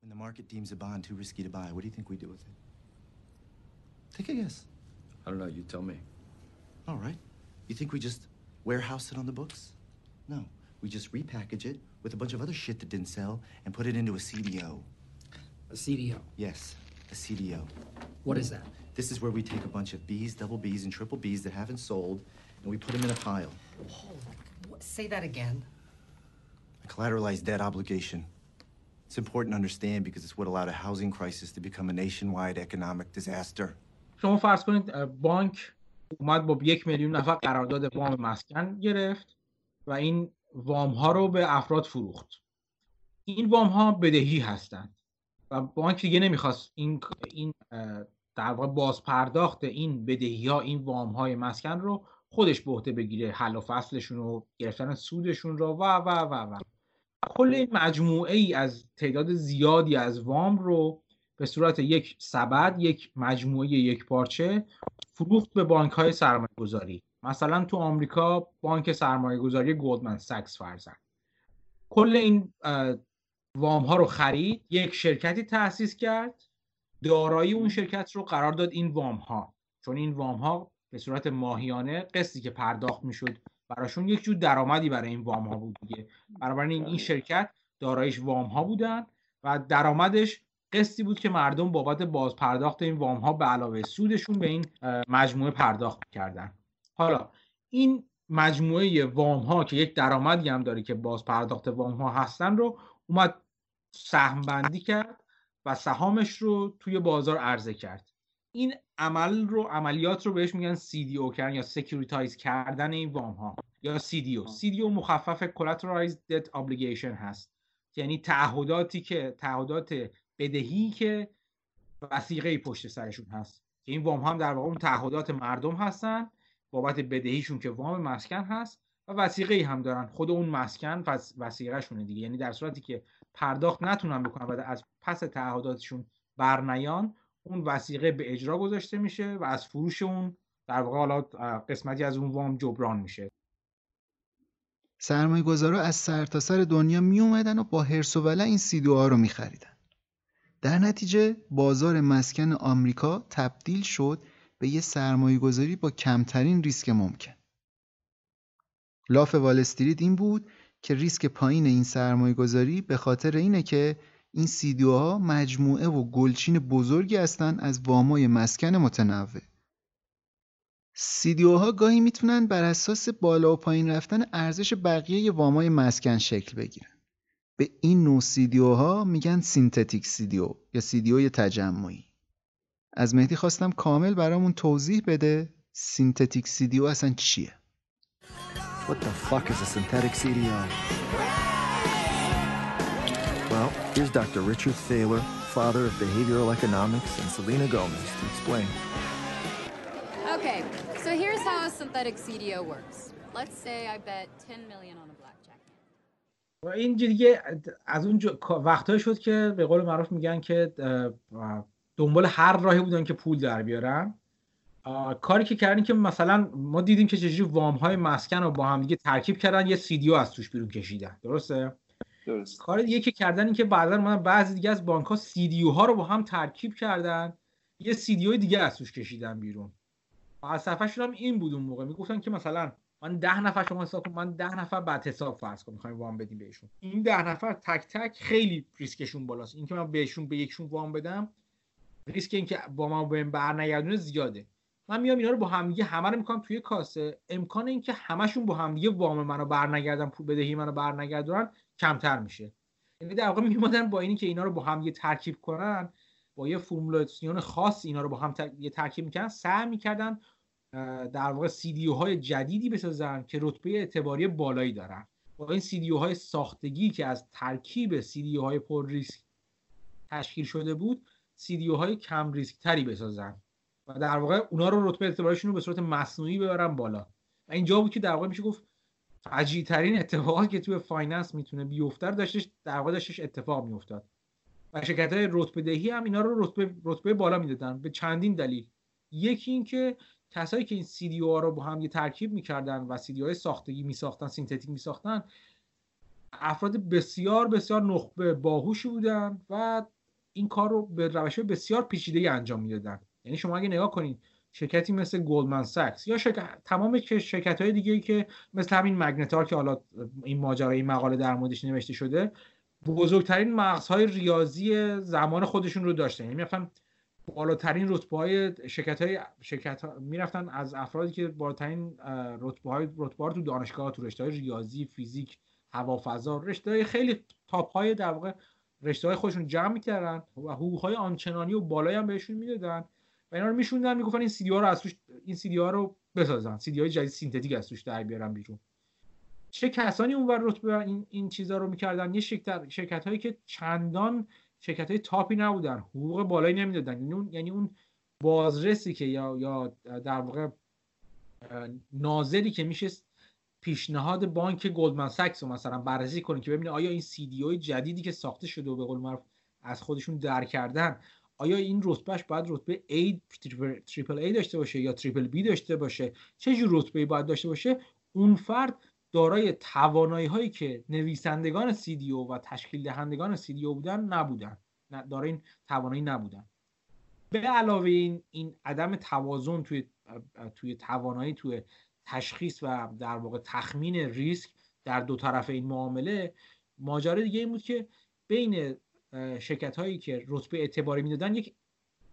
[SPEAKER 4] When the market deems a bond too risky to buy, what do you think we do with it? Take a guess.
[SPEAKER 5] I don't know, you tell me.
[SPEAKER 4] All right. You think we just warehouse it on the books? No. We just repackage it with a bunch of other shit that didn't sell and put it into a CDO.
[SPEAKER 5] A CDO?
[SPEAKER 4] Yes, a CDO.
[SPEAKER 5] What is that?
[SPEAKER 4] This is where we take a bunch of Bs, double Bs, and triple Bs that haven't sold, and we put them in a pile.
[SPEAKER 6] What, say that again.
[SPEAKER 4] A collateralized debt obligation. It's important to understand because it's what allowed a housing crisis to become a nationwide economic disaster.
[SPEAKER 2] شما فرض کنید بانک اومد با یک میلیون نفر قرارداد وام مسکن گرفت و این وام ها رو به افراد فروخت. این وام ها بدهی هستند و بانک دیگه نمی‌خواست این این در واقع باز پرداخت این بدهی ها این وام های مسکن رو خودش به عهده بگیره حل و فصلشون رو گرفتن سودشون رو و و و و کل این مجموعه ای از تعداد زیادی از وام رو به صورت یک سبد یک مجموعه یک پارچه فروخت به بانک های سرمایه گذاری مثلا تو آمریکا بانک سرمایه گذاری گلدمن ساکس فرزن کل این وام ها رو خرید یک شرکتی تأسیس کرد. دارایی اون شرکت رو قرار داد این وام ها چون این وام ها به صورت ماهیانه قسطی که پرداخت می‌شد براشون یک جور درآمدی برای این وام ها بود دیگه. بنابراین این شرکت داراییش وام ها بودن و درآمدش قسطی بود که مردم بابت باز پرداخت این وام ها به علاوه سودشون به این مجموعه پرداخت کردن. حالا این مجموعه وام ها که یک درآمدی هم داره که باز پرداخت وام ها هستن رو اومد سهم بندی کرد و سهامش رو توی بازار عرضه کرد. این عمل رو عملیات رو بهش میگن CDO کردن یا securitize کردن این وام ها یا CDO CDO مخفف Collateralized Debt Obligation هست. یعنی تعهداتی که تعهدات بدهی که وسیقه پشت سرشون هست. این وام هم در واقع اون تعهدات مردم هستن بابت بدهیشون که وام مسکن هست و وسیقه هم دارن. خود اون مسکن وسیقه شونه دیگه. یعنی در صورتی که پرداخت نتونن بکنن و از پس تعهداتشون برنیان اون وسیقه به اجرا گذاشته میشه و از فروش اون در واقع حالا قسمتی از اون وام جبران میشه.
[SPEAKER 1] سرمایه گذارا از سرتاسر سر دنیا می اومدن و با هرس و این سیدو ها رو می خریدن. در نتیجه بازار مسکن آمریکا تبدیل شد به یه سرمایه گذاری با کمترین ریسک ممکن. لاف وال استریت این بود که ریسک پایین این سرمایه گذاری به خاطر اینه که این ها مجموعه و گلچین بزرگی هستند از وامای مسکن متنوع. ها گاهی می‌تونن بر اساس بالا و پایین رفتن ارزش بقیه وامای مسکن شکل بگیرن. به این نوع ها میگن synthetic CDO یا CDO ی تجمعی. از مهدی خواستم کامل برامون توضیح بده synthetic CDO اصلا چیه؟
[SPEAKER 4] What the fuck is a synthetic CDO? Well, here's Dr. Richard Thaler, father of behavioral economics, and Selena Gomez to explain.
[SPEAKER 7] Okay, so here's how a synthetic CDO works. Let's say I bet 10 million on.
[SPEAKER 2] و این دیگه از اون وقتایی شد که به قول معروف میگن که دنبال هر راهی بودن که پول در بیارن. کاری که کردن که مثلا ما دیدیم که چجوری وام های مسکن رو با هم دیگه ترکیب کردن یه سیدیو از توش بیرون کشیدن. درسته؟ درست کار دیگه که کردن این که بعدا من بعضی دیگه از بانک ها سیدیو ها رو با هم ترکیب کردن یه سیدیو دیگه از توش کشیدن بیرون. فلسفه هم این بود اون موقع. می‌گفتن که مثلا من ده نفر شما حساب کن من ده نفر بعد حساب فرض کن می‌خوایم وام بدیم بهشون. این ده نفر تک تک خیلی ریسکشون بالاست. اینکه من بهشون به یکشون وام بدم ریسک اینکه با ما بهم برنگردونه زیاده. من میام اینا رو با همدیگه همه رو می‌کنم توی کاسه. امکان اینکه همشون با همدیگه وام منو برنگردن پول بدهی منو برنگردونن کمتر میشه. یعنی در واقع میمادن با اینی که اینا رو با هم یه ترکیب کنن با یه فرمولاسیون خاص اینا رو با هم یه ترکیب می‌کنن سعی می‌کردن در واقع سی های جدیدی بسازن که رتبه اعتباری بالایی دارن. با این سی های ساختگی که از ترکیب سی های پر ریسک تشکیل شده بود سی های کم ریسک تری بسازن و در واقع اونا رو رتبه اعتباریشون رو به صورت مصنوعی ببرن بالا. و اینجا بود که در واقع میشه گفت فجیع ترین اتفاقی که توی finance می‌تونه بیفته داشتش در واقع داشتش اتفاق میافتاد. و شرکت های رتبه دهی هم اینا رو رتبه رتبه بالا می‌دادن. به چندین دلیل. یکی اینکه کسایی که این CDO رو با هم یه ترکیب می‌کردن و CDO ساختگی میساختن synthetic میساختن افراد بسیار بسیار نخبه باهوشی بودن و این کار رو به روش بسیار پیچیده انجام می‌دادن. یعنی شما اگه نگاه کنید شرکتی مثل گلدمن ساکس یا شرکت تمام شرکت های دیگه که مثل همین مگنتار که حالا این ماجرای مقاله در موردش نوشته شده بزرگترین مغزهای ریاضی زمان خودشون رو داشتن. یعنی مثلا بالاترین رتبه های شرکت های شرکت ها می‌رفتن از افرادی که بالاترین رتبه های رتبه تو دانشگاه تو رشته های ریاضی فیزیک هوافضا رشته های خیلی تاپ های در واقع رشته های خودشون جمع می‌کردن و حقوق های آنچنانی و بالایی هم بهشون می‌دادن و اینا رو می‌نشوندن می‌گفتن این CDO ها رو از توش این CDO ها رو بسازن. CDO های جدید synthetic از توش در بیارن بیرون. چه کسانی اونور رتبه این این چیزا رو می‌کردن؟ یه شرکت شرکت هایی که چندان شرکت های top ی نبودن حقوق بالایی نمی‌دادن. یعنی اون یعنی اون بازرسی که یا یا در واقع ناظری که میشه پیشنهاد بانک Goldman Sachs رو مثلا بررسی کنه که ببینه آیا این CDO جدیدی که ساخته شده و به قول معروف از خودشون در کردن آیا این رتبهش باید رتبه A تریپل A داشته باشه یا تریپل B داشته باشه؟ چه جور رتبه باید داشته باشه؟ اون فرد دارای توانایی هایی که نویسندگان CDO و تشکیل دهندگان CDO بودن نبودن. دارای این توانایی نبودن. به علاوه این این عدم توازن توی توی توانایی توی تشخیص و در واقع تخمین ریسک در دو طرف این معامله ماجرا دیگه این بود که بین شرکت هایی که رتبه اعتباری می‌دادن یک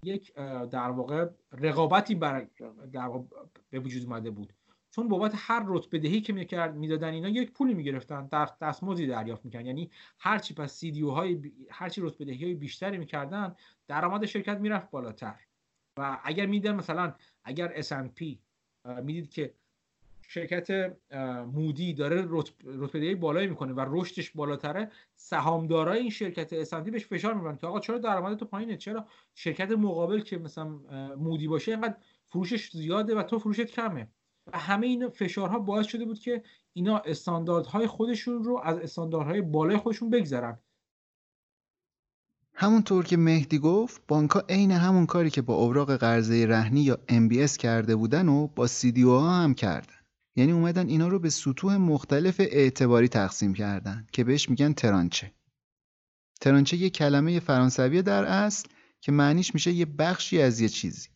[SPEAKER 2] یک در واقع رقابتی بر در واقع به وجود اومده بود. چون بابت هر رتبه دهی که می‌کرد می‌دادن اینا یک پولی می‌گرفتن در دستمزدی دریافت می‌کردن. یعنی هرچی پس سی دی های. هرچی رتبه دهی های بیشتری می‌کردن درآمد شرکت می‌رفت بالاتر. و اگر میدن مثلا اگر S&P می‌دید که شرکت مودی داره رتبه دهی بالایی می‌کنه و رشدش بالاتره سهامدارای این شرکت اسنتی بهش فشار می‌برن که آقا چرا درآمد تو پایینه؟ چرا شرکت مقابل که مثلا مودی باشه اینقدر فروشش زیاده و تو فروشت کمه؟ و همه این فشارها باعث شده بود که اینا استانداردهای خودشون رو از استانداردهای بالای خودشون بگذارن
[SPEAKER 1] همونطور که مهدی گفت بانک ها عین همون کاری که با اوراق قرضه رهنی یا MBS کرده بودن و با CDO ها هم کردن. یعنی اومدن اینا رو به سطوح مختلف اعتباری تقسیم کردن که بهش میگن ترانچه. ترانچه یه کلمه فرانسوی در اصل که معنیش میشه یه بخشی از یه چیزی.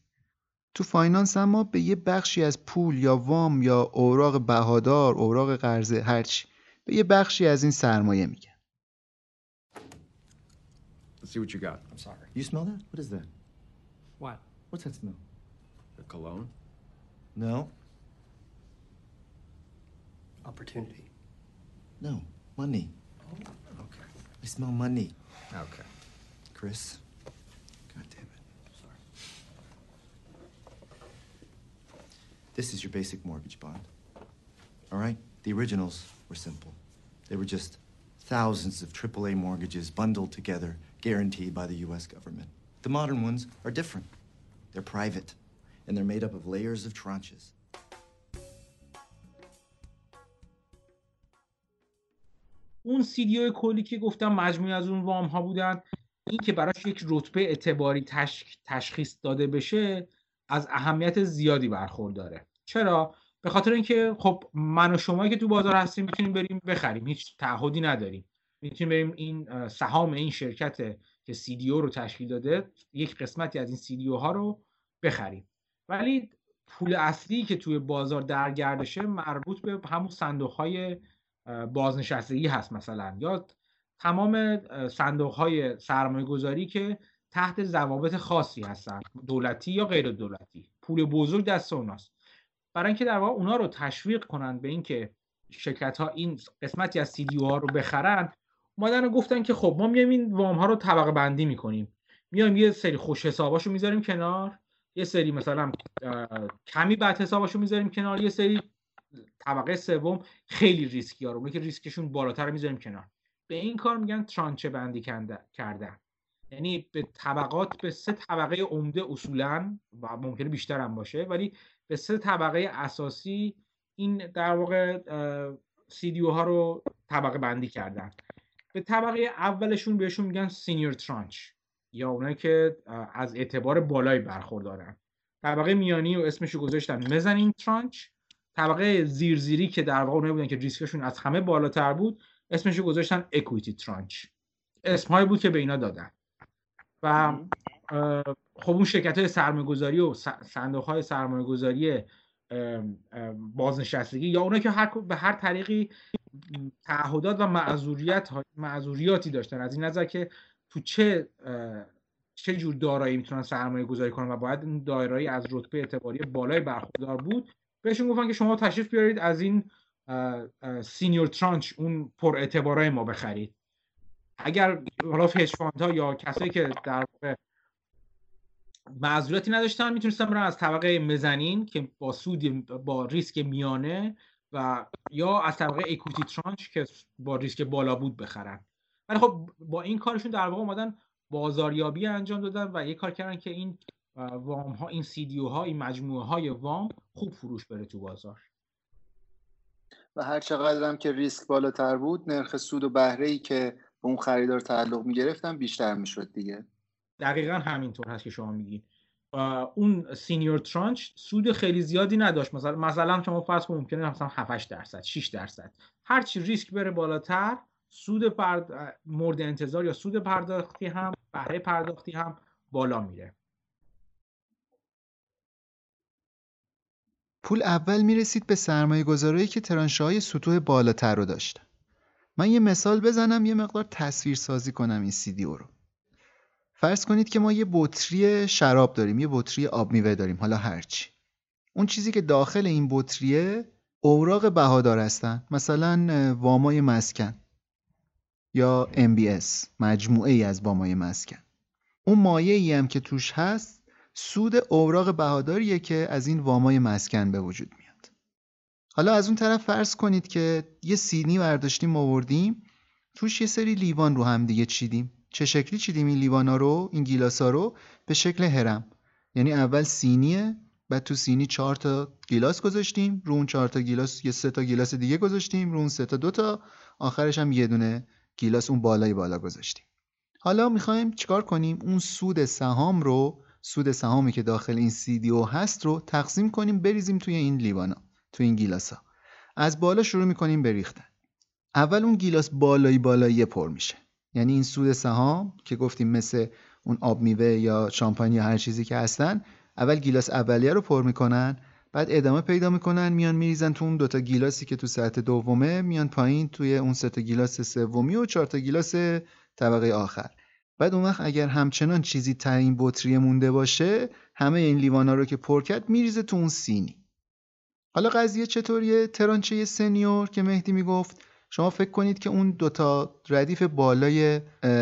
[SPEAKER 1] تو فاینانس هم ما به یه بخشی از پول یا وام یا اوراق بهادار اوراق قرضه هرچی به یه بخشی از این سرمایه میگن
[SPEAKER 5] Let's see what you got. I'm sorry.
[SPEAKER 4] You smell that? What is that?
[SPEAKER 5] What?
[SPEAKER 4] What's that smell?
[SPEAKER 5] The cologne?
[SPEAKER 4] No.
[SPEAKER 5] Opportunity.
[SPEAKER 4] No. Money.
[SPEAKER 5] Oh, okay.
[SPEAKER 4] I smell money.
[SPEAKER 5] Okay.
[SPEAKER 4] Chris. This is your basic mortgage bond. All right? The originals were simple. They were just thousands of AAA mortgages bundled together, guaranteed by the US government. The modern ones are different. They're private, and they're made up of layers of tranches.
[SPEAKER 2] اون سیدیو کلی که گفتم مجموعی از اون وام ها بودن این که براش یک رتبه اعتباری تش... تشخیص داده بشه از اهمیت زیادی برخورداره. چرا؟ به خاطر اینکه خب من و شما که تو بازار هستیم می‌تونیم بریم بخریم هیچ تعهدی نداریم. می‌تونیم بریم این سهام این شرکت که سی رو تشکیل داده یک قسمتی از این سی ها رو بخریم. ولی پول اصلی که توی بازار در گردشه مربوط به همون صندوق های بازنشستگی هست مثلا. یا تمام صندوق های سرمایه گذاری که تحت ضوابط خاصی هستن دولتی یا غیر دولتی. پول بزرگ دست اوناست. برای اینکه در واقع اونا رو تشویق کنن به اینکه شرکت ها این قسمتی از سی ها رو بخرن اومدن گفتن که خب ما میایم این وام ها رو طبقه بندی می‌کنیم. میایم یه سری خوش حساباشو می‌ذاریم کنار یه سری مثلا کمی بعد حساباشو می‌ذاریم کنار یه سری طبقه سوم خیلی ریسکی ها رو که ریسکشون بالاتر می‌ذاریم کنار. به این کار میگن ترانچه بندی کردن. یعنی به طبقات به سه طبقه عمده اصولا و ممکنه بیشتر هم باشه ولی به سه طبقه اساسی این در واقع CDO ها رو طبقه بندی کردن. به طبقه اولشون بهشون میگن senior tranche یا اونایی که از اعتبار بالایی برخوردارن. طبقه میانی و اسمشو گذاشتن mezzanine tranche طبقه زیرزیری که در واقع بودن که ریسکشون از همه بالاتر بود اسمشو گذاشتن equity tranche اسمهایی بود که به اینا دادن. و خب اون شرکت های سرمایه گذاری و صندوق های سرمایه گذاری بازنشستگی یا اونا که هر به هر طریقی تعهدات و معذوریت معذوریاتی داشتن. از این نظر که تو چه چه جور دارایی می‌تونن سرمایه گذاری کنن و باید این دارایی از رتبه اعتباری بالای برخوردار بود؟ بهشون گفتن که شما تشریف بیارید از این senior tranche اون پر اعتبارای ما بخرید. اگر حالا هج ها یا کسایی که در واقع معذوراتی نداشتن می‌تونستن برن از طبقه mezzanine که با سود با ریسک میانه و یا از طبقه equity tranche که با ریسک بالا بود بخرن. ولی خب با این کارشون در واقع اومدن بازاریابی انجام دادن و یه کار کردن که این وام ها این CDO ها این مجموعه های وام خوب فروش بره تو بازار.
[SPEAKER 1] و هر چقدر هم که ریسک بالاتر بود نرخ سود و بهره ای که به اون خریدار تعلق می گرفتن بیشتر می‌شد دیگه.
[SPEAKER 2] دقیقا همینطور هست که شما میگین. اون senior tranche سود خیلی زیادی نداشت. مثلا مثلا شما فرض کنید ممکنه مثلا 7 درصد 6 درصد. هر چی ریسک بره بالاتر سود پرد... مورد انتظار یا سود پرداختی هم بهره پرداختی هم بالا میره.
[SPEAKER 1] پول اول می‌رسید به سرمایه گذارایی که ترانشه های سطوح بالاتر رو داشتن من یه مثال بزنم یه مقدار تصویر سازی کنم این سیدیو رو. فرض کنید که ما یه بطری شراب داریم یه بطری آب میوه داریم حالا هرچی اون چیزی که داخل این بطریه اوراق بهادار هستن. مثلا وامای مسکن یا MBS مجموعه ای از وامای مسکن. اون مایه ای هم که توش هست سود اوراق بهاداریه که از این وامای مسکن به وجود میاد. حالا از اون طرف فرض کنید که یه سینی برداشتیم آوردیم. توش یه سری لیوان رو هم دیگه چیدیم. چه شکلی چیدیم این لیوانا رو این گیلاسا رو؟ به شکل هرم. یعنی اول سینیه بعد تو سینی چهار تا گیلاس گذاشتیم. رو اون چهار تا گیلاس یه سه تا گیلاس دیگه گذاشتیم. رو اون سه تا دو تا. آخرش هم یه دونه گیلاس اون بالای بالا گذاشتیم. حالا می‌خوایم چیکار کنیم؟ اون سود سهام رو سود سهامی که داخل این او هست رو تقسیم کنیم بریزیم توی این لیوانا. توی این گیلاسا از بالا شروع می‌کنیم بریختن اول اون گیلاس بالایی بالایی پر میشه. یعنی این سود سهام که گفتیم مثل اون آب میوه یا شامپاین یا هر چیزی که هستن اول گیلاس اولیه رو پر می‌کنن بعد ادامه پیدا می‌کنن میان میریزن تو اون دوتا گیلاسی که تو سطح دومه میان پایین توی اون سه تا گیلاس سومی و چهار تا گیلاس طبقه آخر. بعد اون وقت اگر همچنان چیزی تا این بطری مونده باشه همه این لیوانا رو که پر کرد میریزه تو اون سینی. حالا قضیه چطوریه؟ ترانچه سنیور که مهدی می‌گفت؟ شما فکر کنید که اون دوتا ردیف بالای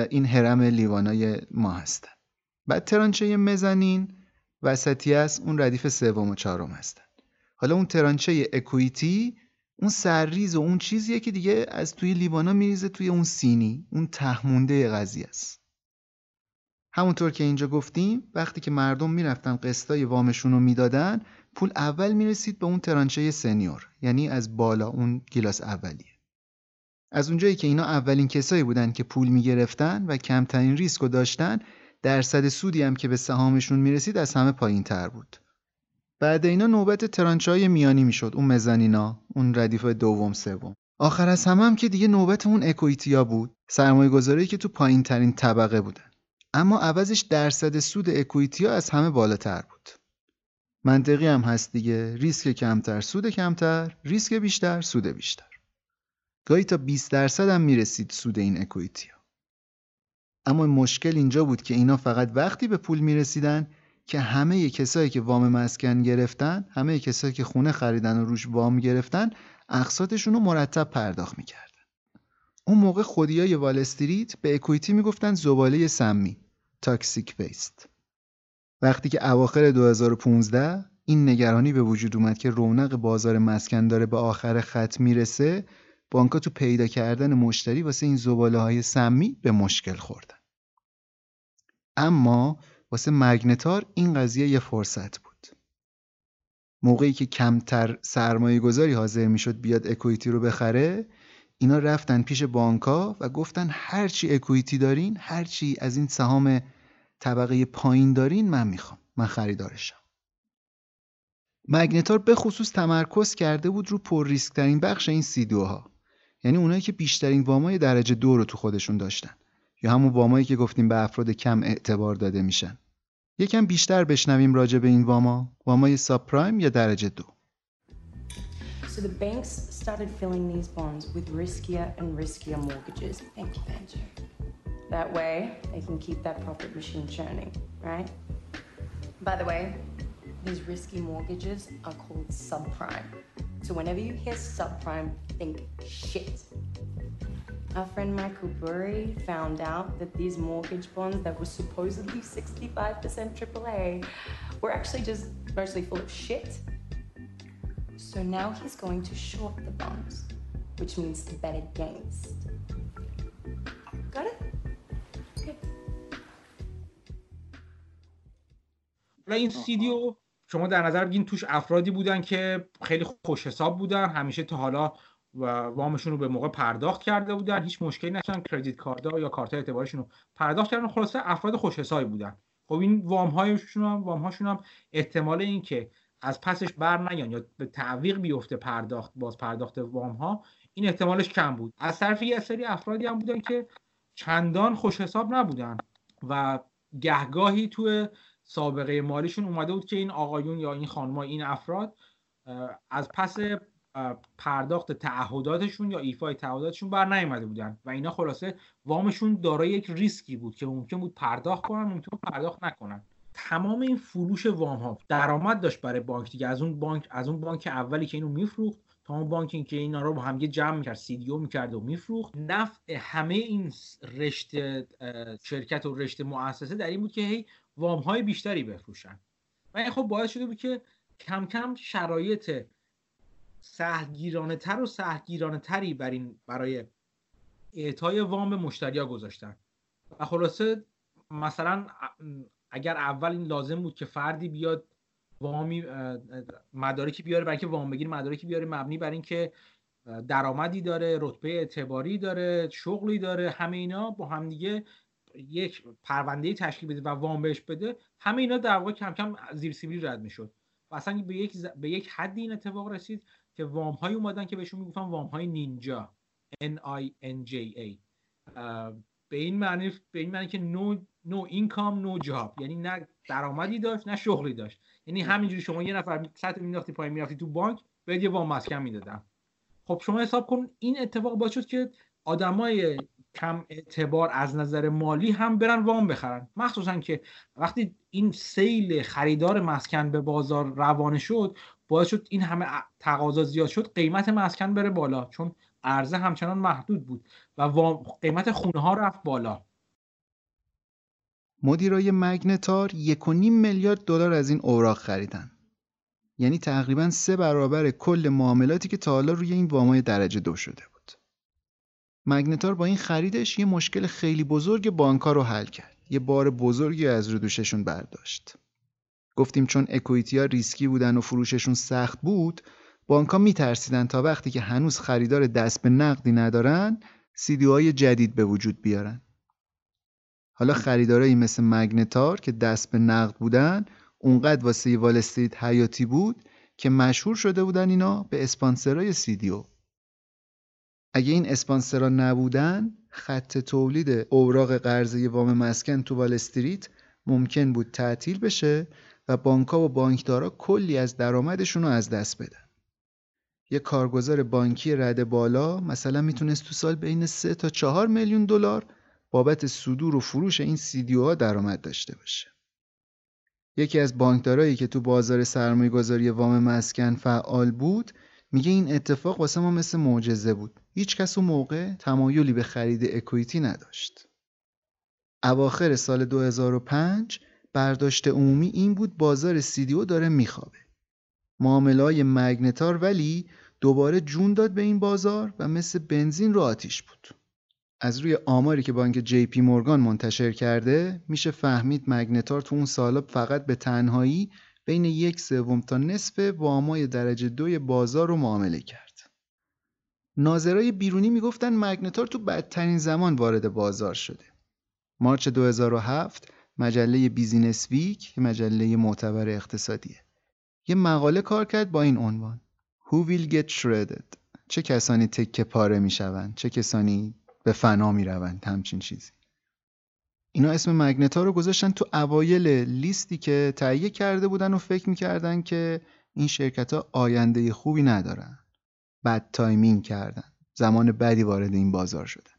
[SPEAKER 1] این هرم لیوانای ما هستن. بعد ترانچه مزنین وسطی است اون ردیف سوم و چهارم هستن. حالا اون ترانچه اکویتی اون سرریز و اون چیزیه که دیگه از توی لیوانا میریزه توی اون سینی اون تهمونده قضیه است. همونطور که اینجا گفتیم وقتی که مردم می‌رفتن قسطای وامشون رو می‌دادن پول اول می‌رسید به اون ترانچه سنیور یعنی از بالا اون گیلاس اولیه. از اونجایی که اینا اولین کسایی بودن که پول می‌گرفتن و کمترین ریسک رو داشتن درصد سودی هم که به سهامشون می‌رسید از همه پایین تر بود. بعد اینا نوبت ترانچای میانی می‌شد اون مزانینا اون ردیف دوم سوم. آخر از همه هم که دیگه نوبت اون اکویتیا بود سرمایه گذاری که تو پایین ترین طبقه بودن. اما عوضش درصد سود اکویتیا از همه بالاتر بود. منطقی هم هست دیگه. ریسک کمتر سود کمتر ریسک بیشتر سود بیشتر. گاهی تا 20 درصد هم می‌رسید سود این اکویتیا اما مشکل اینجا بود که اینا فقط وقتی به پول می‌رسیدن که همه کسایی که وام مسکن گرفتن همه کسایی که خونه خریدن و روش وام گرفتن اقساطشون رو مرتب پرداخت می‌کردن. اون موقع خودیای وال استریت به اکویتی می‌گفتن زباله سمی تاکسیک بیست وقتی که اواخر 2015 این نگرانی به وجود اومد که رونق بازار مسکن داره به آخر خط می‌رسه بانکا تو پیدا کردن مشتری واسه این زباله های سمی به مشکل خوردن. اما واسه مگنتار این قضیه یه فرصت بود. موقعی که کمتر سرمایه گذاری حاضر می‌شد بیاد اکویتی رو بخره اینا رفتن پیش بانکا و گفتن هرچی اکویتی دارین هرچی از این سهام طبقه پایین دارین من می‌خوام. من خریدارشم. مگنتار به خصوص تمرکز کرده بود رو پر ریسک ترین بخش این سیدو ها یعنی اونایی که بیشترین وامای درجه دو رو تو خودشون داشتن. یا همون وامایی که گفتیم به افراد کم اعتبار داده میشن. یکم بیشتر بشنویم راجع به این واما. وامای ساب پرایم یا درجه دو.
[SPEAKER 8] So the. That way, they can keep that profit machine churning, right? By the way, these risky mortgages are called subprime. So whenever you hear subprime, think shit. Our friend Michael Burry found out that these mortgage bonds that were supposedly 65% AAA were actually just mostly full of shit. So now he's going to short the bonds, which means to bet against. Got it?
[SPEAKER 2] حالا این سیدیو شما در نظر بگین توش افرادی بودن که خیلی خوش حساب بودن همیشه تا حالا و وامشون رو به موقع پرداخت کرده بودن هیچ مشکلی نشدن کردیت کارت یا کارت اعتبارشون رو پرداخت کردن. خلاصه افراد خوش حسابی بودن. خب این وام هایشون هم وام هاشون هم احتمال این که از پسش بر نیان یا به تعویق بیفته پرداخت باز پرداخت وام ها این احتمالش کم بود. از طرف یه سری افرادی هم بودن که چندان خوش حساب نبودن و گهگاهی توی سابقه مالیشون اومده بود که این آقایون یا این خانم‌ها این افراد از پس پرداخت تعهداتشون یا ایفای تعهداتشون بر نیامده بودن و اینا خلاصه وامشون دارای یک ریسکی بود که ممکن بود پرداخت کنن ممکن پرداخت نکنن. تمام این فروش وام ها درآمد داشت برای بانک دیگه. از اون بانک از اون بانک اولی که اینو میفروخت تا اون بانکی که اینا رو با هم جمع می‌کرد CDO می‌کرد و میفروخت. نفع همه این رشته شرکت و رشته مؤسسه در این بود که هی وام های بیشتری بفروشن. و این خب باعث شده بود که کم کم شرایط سهلگیرانه تر و سهلگیرانه تری بر این برای اعطای وام به مشتریا گذاشتن. و خلاصه مثلا اگر اول این لازم بود که فردی بیاد وامی مدارکی بیاره برای اینکه وام بگیر مدارکی بیاره مبنی بر اینکه درآمدی داره رتبه اعتباری داره شغلی داره همه اینا با هم دیگه یک پرونده تشکیل بده و وام بهش بده همه اینا در واقع کم کم زیر سیبیل رد می‌شد. و اصلا به یک ز... به یک حدی این اتفاق رسید که وام های اومدن که بهشون می‌گفتن وام های نینجا N I N J A. به این معنی به این معنی که نو نو اینکام نو جاب یعنی نه درآمدی داشت نه شغلی داشت. یعنی همینجوری شما یه نفر سطح مینداختی پایین می‌رفتی تو بانک بهت یه وام مسکن می‌دادن. خب شما حساب کن این اتفاق باعث شد که آدمای کم اعتبار از نظر مالی هم برن وام بخرن. مخصوصا که وقتی این سیل خریدار مسکن به بازار روانه شد باعث شد این همه تقاضا زیاد شد قیمت مسکن بره بالا چون عرضه همچنان محدود بود و قیمت خونه ها رفت بالا.
[SPEAKER 1] مدیرای مگنتار یک و نیم میلیارد دلار از این اوراق خریدن. یعنی تقریبا سه برابر کل معاملاتی که تا حالا روی این وامای درجه دو شده مگنتار با این خریدش یه مشکل خیلی بزرگ بانکا رو حل کرد. یه بار بزرگی از رو دوششون برداشت. گفتیم چون اکویتی ها ریسکی بودن و فروششون سخت بود بانکا میترسیدن تا وقتی که هنوز خریدار دست به نقدی ندارن سیدیوهای جدید به وجود بیارن. حالا خریدارایی مثل مگنتار که دست به نقد بودن اونقدر واسه وال استریت حیاتی بود که مشهور شده بودن اینا به اسپانسرای سیدیو اگه این اسپانسرا نبودن خط تولید اوراق قرضه وام مسکن تو وال استریت ممکن بود تعطیل بشه و بانکها و بانکدارا کلی از درآمدشون رو از دست بدن یه کارگزار بانکی رد بالا مثلا می‌تونست تو سال بین 3 تا 4 میلیون دلار بابت صدور و فروش این سیدیو ها درآمد داشته باشه. یکی از بانکدارایی که تو بازار سرمایه گذاری وام مسکن فعال بود میگه این اتفاق واسه ما مثل معجزه بود. هیچ کس اون موقع تمایلی به خرید اکویتی نداشت. اواخر سال 2005 برداشت عمومی این بود بازار سیدیو داره میخوابه. معاملای مگنتار ولی دوباره جون داد به این بازار و مثل بنزین رو آتیش بود. از روی آماری که بانک جی پی مورگان منتشر کرده میشه فهمید مگنتار تو اون سالا فقط به تنهایی بین یک سوم تا نصف وامای درجه دوی بازار رو معامله کرد. ناظرای بیرونی می‌گفتن مگنتار تو بدترین زمان وارد بازار شده. مارچ 2007 مجله بیزینس ویک مجله معتبر اقتصادیه. یه مقاله کار کرد با این عنوان. Who will get shredded? چه کسانی تکه پاره می‌شوند؟ چه کسانی به فنا می‌روند؟ همچین چیزی. اینا اسم مگنتار رو گذاشتن تو اوایل لیستی که تهیه کرده بودن و فکر می‌کردن که این شرکت ها آینده خوبی ندارن. بد timing کردن. زمان بدی وارد این بازار شدن.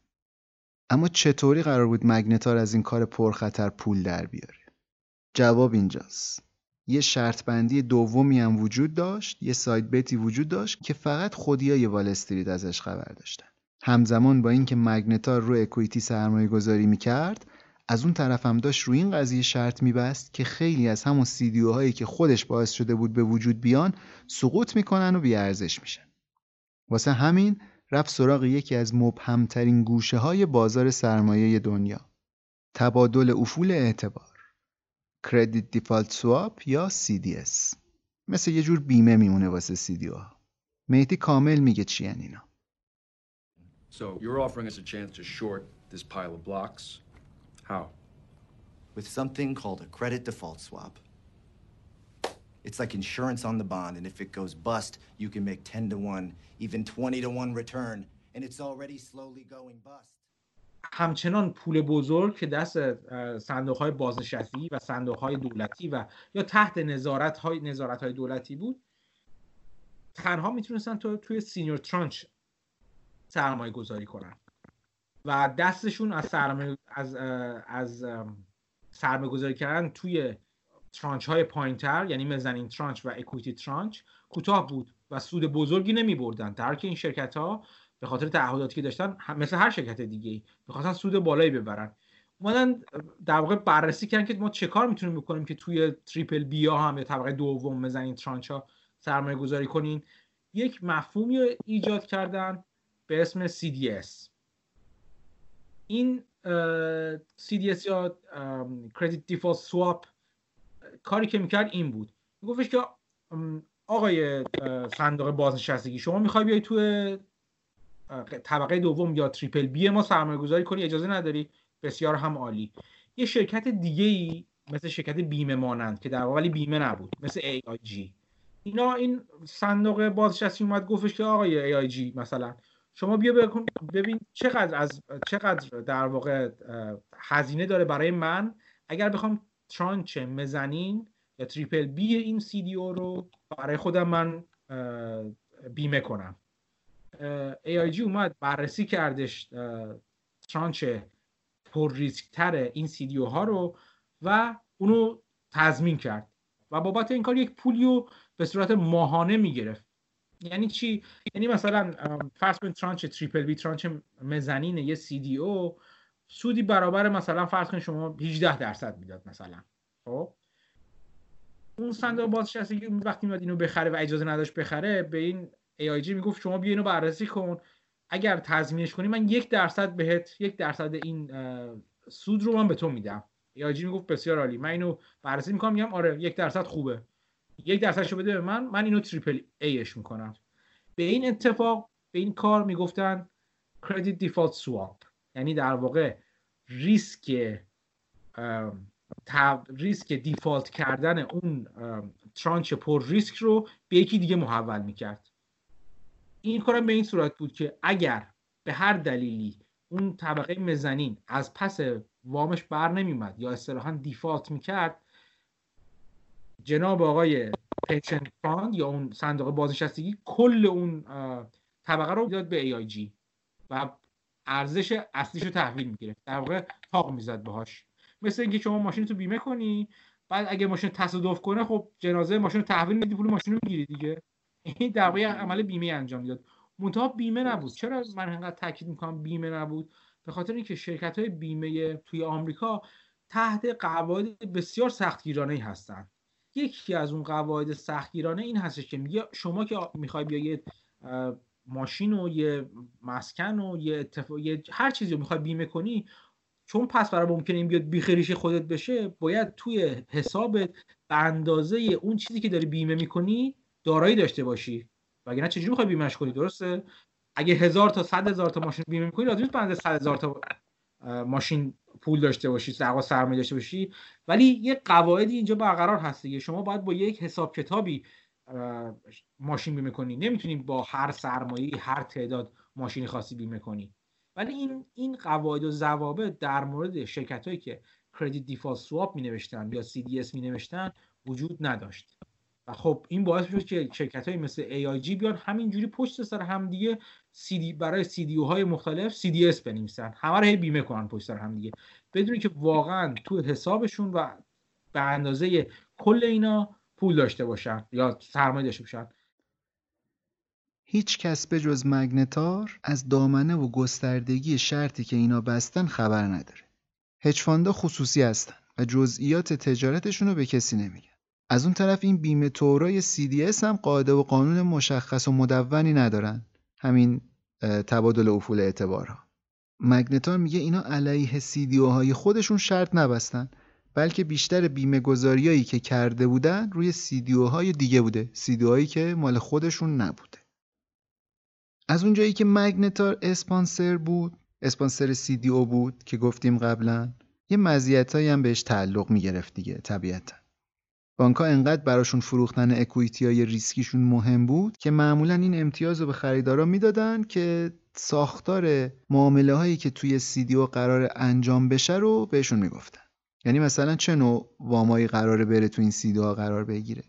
[SPEAKER 1] اما چطوری قرار بود مگنتار از این کار پرخطر پول در بیاره؟ جواب اینجاست. یه شرط بندی دومی هم وجود داشت یه side bet ی وجود داشت که فقط خودیای وال استریت ازش خبر داشتن. همزمان با اینکه مگنتار رو اکویتی سرمایه گذاری می‌کرد از اون طرف هم داشت روی این قضیه شرط میبست که خیلی از همون سیدیو هایی که خودش باعث شده بود به وجود بیان سقوط می‌کنن و بیارزش میشن. واسه همین رفت سراغ یکی از مبهمترین گوشه های بازار سرمایه دنیا تبادل افول اعتبار کردیت دیفالت سواپ یا CDS مثل یه جور بیمه میمونه واسه CDO ها مهدی کامل میگه چی اینا.
[SPEAKER 9] So you're offering us a chance to short this pile of blocks. How?
[SPEAKER 4] With something called a credit default swap. It's like insurance on the bond, and if it goes bust, you can make 10 to 1, even 20 to 1 return, and it's already slowly going bust.
[SPEAKER 2] همچنان پول بزرگ که دست صندوق های بازنشستی و صندوق های دولتی و یا تحت نظارت های نظارت های دولتی بود تنها میتونستن تو توی سینیور ترانچ سرمایه گذاری کنن و دستشون از سرمایه از از سرمایه گذاری کردن توی tranche های پایینتر یعنی mezzanine tranche و equity tranche کوتاه بود و سود بزرگی نمی بردن در که این شرکت ها به خاطر تعهداتی که داشتن مثل هر شرکت دیگه ای می‌خواستن سود بالایی ببرن. اومدن در واقع بررسی کردن که ما چه کار می‌تونیم بکنیم که توی triple B ها هم یا طبقه دوم mezzanine tranche ها سرمایه گذاری کنین. یک مفهومی رو ایجاد کردن به اسم CDS این CDS یا Credit Default Swap کاری که می‌کرد این بود. میگفتش که آقای صندوق بازنشستگی شما می‌خوای بیای توی طبقه دوم یا triple B ما سرمایه گذاری کنی؟ اجازه نداری. بسیار هم عالی. یه شرکت دیگه ای مثل شرکت بیمه مانند که در واقع ولی بیمه نبود مثل AIG اینا این صندوق بازنشستی اومد گفتش که آقای AIG مثلا شما بیا ببین چقدر از چقدر در واقع هزینه داره برای من. اگر بخوام tranche mezzanine یا triple B این CDO رو برای خودم من بیمه کنم. AIG اومد بررسی کردش tranche پر ریسک تر این CDO ها رو و اونو تضمین کرد. و بابت این کار یک پولی رو به صورت ماهانه می‌گرفت. یعنی چی؟ یعنی مثلا فرض کنید tranche triple B tranche mezzanine یه CDO سودی برابر مثلا فرض کنید شما 18 درصد می‌داد مثلا خب؟ اون صندوق بازنشستگی وقتی میاد اینو بخره و اجازه نداشت بخره به این AIG می‌گفت شما بیا اینو بررسی کن. اگر تضمینش کنی من یک درصد بهت یک درصد این سود رو من به تو میدم. AIG می‌گفت بسیار عالی. من اینو بررسی می‌کنم میگم آره یک درصد خوبه. یک درصدش بده به من من اینو تریپل ایش می‌کنم. به این اتفاق به این کار می‌گفتن کردیت دیفالت سواب یعنی در واقع ریسک ریسک default کردن اون tranche پر ریسک رو به یکی دیگه محول می‌کرد. این کارم به این صورت بود که اگر به هر دلیلی اون طبقه mezzanine از پس وامش بر نمیومد یا اصطلاحا default می‌کرد جناب آقای pension fund یا اون صندوق بازنشستگی کل اون طبقه رو داد به AIG و ارزش اصلیش رو تحویل می‌گرفت. در واقع تاق می‌زد باهاش. مثل اینکه شما ماشین تو بیمه کنی بعد اگه ماشین تصادف کنه خب جنازه ماشین رو تحویل میدی پول ماشین رو می‌گیری دیگه. این در واقع عمل بیمه انجام می‌داد. منتها بیمه نبود. چرا من انقدر تاکید می‌کنم بیمه نبود؟ به خاطر اینکه شرکت های بیمه توی آمریکا تحت قواعد بسیار سختگیرانه ای هستن. یکی از اون قواعد سختگیرانه این هستش که میگه شما که می‌خوای بیا یه ماشین و یه مسکن و یه, اتف... یه هر چیزی رو می‌خوای بیمه کنی چون پس برای ممکنه این بیاد بیخیریش خودت بشه باید توی حسابت به اندازه اون چیزی که داری بیمه می‌کنی دارایی داشته باشی. وگرنه چجوری می‌خوای بیمهش کنی؟ درسته؟ اگه هزار تا صد هزار تا ماشین بیمه می‌کنی لازم نیست به اندازه صد هزار تا ماشین پول داشته باشی سرقا سرمایه داشته باشی. ولی یه قواعدی اینجا برقرار هست دیگه. شما باید با یک حساب کتابی ماشین بیمه کنی. نمی‌تونیم با هر سرمایه هر تعداد ماشین خاصی بیمه کنی. ولی این این قواعد و ضوابط در مورد شرکت هایی که کردیت دیفالت سواب می نوشتن یا CDS می نوشتن وجود نداشت. و خب این باعث شد که شرکت های مثل AIG بیان همینجوری پشت سر هم دیگه CD برای CDO های مختلف CDS بنویسن همه رو بیمه کنن پشت سر هم دیگه بدونی که واقعا تو حسابشون و به اندازه کل اینا پول داشته باشن یا سرمایه داشته باشن
[SPEAKER 1] هیچ کس به جز مگنتار از دامنه و گستردگی شرطی که اینا بستن خبر نداره. هجفاندا خصوصی هستن و جزئیات تجارتشون رو به کسی نمیگن. از اون طرف این بیمه تورای CDS هم قاعده و قانون مشخص و مدونی ندارن. همین تبادل افول اعتبارها. مگنتار میگه اینا علیه CDO های خودشون شرط نبستن بلکه بیشتر بیمه گذاریایی که کرده بودن روی CDO های دیگه بوده. CDO هایی که مال خودشون نبوده. از اونجایی که مگنتار اسپانسر بود اسپانسر سی دی او بود که گفتیم قبلا یه مزیتایی هم بهش تعلق می‌گرفت دیگه طبیعتا بانکها انقدر براشون فروختن اکویتی های ریسکیشون مهم بود که معمولا این امتیاز رو به خریدارا می‌دادن که ساختار معامله هایی که توی او قرار انجام بشه رو بهشون می‌گفتن. یعنی مثلا چه نوع وامایی قراره بره تو این دی ها قرار بگیره؟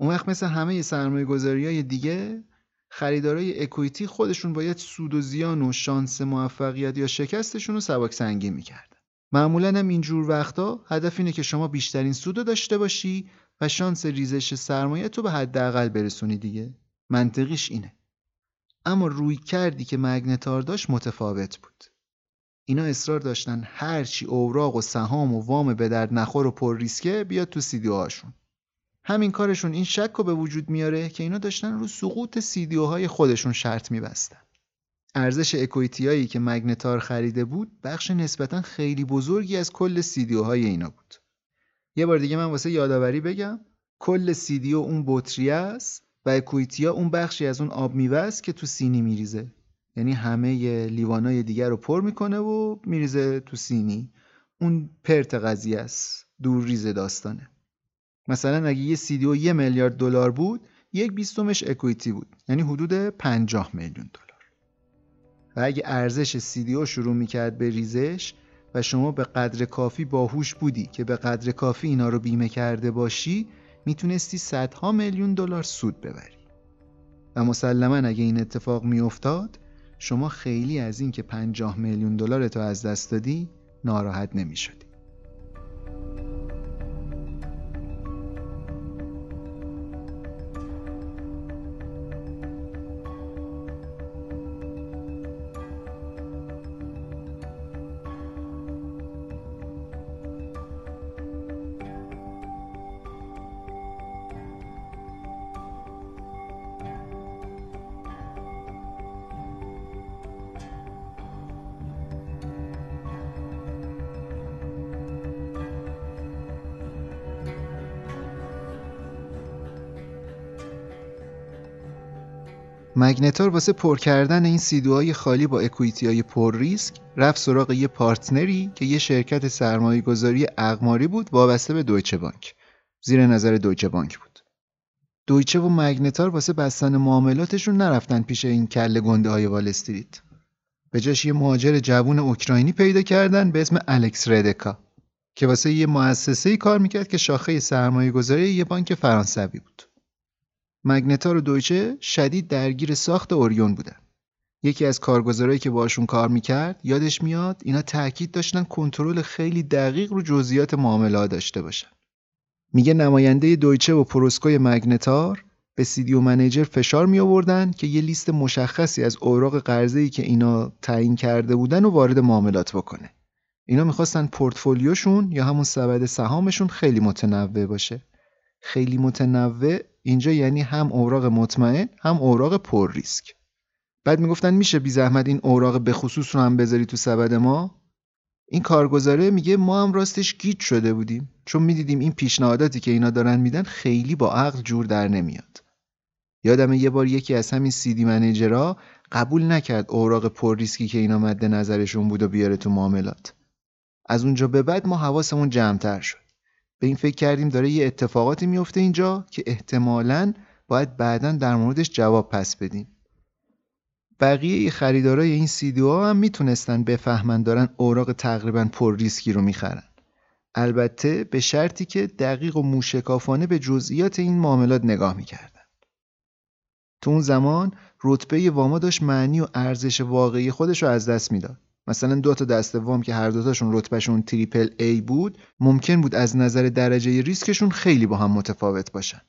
[SPEAKER 1] اون وقت مثل همه سرمایه گذاری های دیگه خریدارای اکویتی خودشون باید سود و زیان و شانس موفقیت یا شکستشون رو سبک سنگین می‌کردن. معمولا هم اینجور وقتا هدف اینه که شما بیشترین سود رو داشته باشی و شانس ریزش سرمایه تو به حداقل برسونی دیگه. منطقیش اینه. اما روی کردی که مگنتار داشت متفاوت بود. اینا اصرار داشتن هرچی اوراق و سهام و وام به درد نخور و پر ریسکه بیاد تو سیدی هاشون همین کارشون این شک رو به وجود میاره که اینا داشتن رو سقوط سیدیو های خودشون شرط میبستن. ارزش اکویتی که مگنتار خریده بود بخش نسبتا خیلی بزرگی از کل سیدیو های اینا بود. یه بار دیگه من واسه یادآوری بگم کل سیدیو اون بطری است و اکویتیا اون بخشی از اون آب میوه است که تو سینی میریزه. یعنی همه لیوانای دیگر رو پر می‌کنه و میریزه تو سینی. اون پرت قضیه است دور ریزه داستانه. مثلا اگه یه سیدیو یه میلیارد دلار بود یک بیستمش اکویتی بود. یعنی حدود 50 میلیون دلار. و اگه ارزش سیدیو شروع می‌کرد به ریزش و شما به قدر کافی باهوش بودی که به قدر کافی اینا رو بیمه کرده باشی می‌تونستی صدها میلیون دلار سود ببری. و مسلما اگه این اتفاق میافتاد شما خیلی از این که 50 میلیون دلار تو از دست دادی ناراحت نمی‌شدی. مگنتار واسه پر کردن این CDO های خالی با equity های پر ریسک رفت سراغ یه partner ی که یه شرکت سرمایه گذاری اقماری بود وابسته به دویچه بانک. زیر نظر دویچه بانک بود. دویچه و مگنتار واسه بستن معاملاتشون نرفتن پیش این کله گنده های وال استریت. به جاش یه مهاجر جوون اوکراینی پیدا کردن به اسم الکس ردکا که واسه یه مؤسسه کار می‌کرد که شاخه سرمایه گذاری یه بانک فرانسوی بود. مگنتار و دویچه شدید درگیر ساخت اوریون بودن یکی از کارگزارایی که باشون کار می‌کرد یادش میاد اینا تاکید داشتن کنترل خیلی دقیق رو جزئیات معامله داشته باشن میگه نماینده دویچه و پروسکوی مگنتار به سیدیو منیجر فشار می آوردن که یه لیست مشخصی از اوراق قرضه‌ای که اینا تعیین کرده بودن و وارد معاملات بکنه. اینا می‌خواستن پورتفولیوشون یا همون سبد سهامشون خیلی متنوع باشه. خیلی متنوع اینجا یعنی هم اوراق مطمئن هم اوراق پر ریسک. بعد می‌گفتن میشه بی زحمت این اوراق به خصوص رو هم بذاری تو سبد ما؟ این کارگزاره میگه ما هم راستش گیج شده بودیم چون می‌دیدیم این پیشنهاداتی که اینا دارن میدن خیلی با عقل جور در نمیاد. یادم یه بار یکی از همین CDO manager ها قبول نکرد اوراق پر ریسکی که اینا مد نظرشون بود و بیاره تو معاملات. از اونجا به بعد ما حواسمون جمعتر شد. به این فکر کردیم داره یه اتفاقاتی میفته اینجا که احتمالاً باید بعدا در موردش جواب پس بدیم. بقیه خریدارای این سیدیو ها هم می‌تونستن بفهمن دارن اوراق تقریبا پر ریسکی رو می‌خرن. البته به شرطی که دقیق و موشکافانه به جزئیات این معاملات نگاه می‌کردن. تو اون زمان رتبه واما داشت معنی و ارزش واقعی خودش رو از دست می‌داد. مثلا دو تا دسته وام که هر دوتاشون رتبهشون تریپل ای بود ممکن بود از نظر درجه ریسکشون خیلی با هم متفاوت باشن.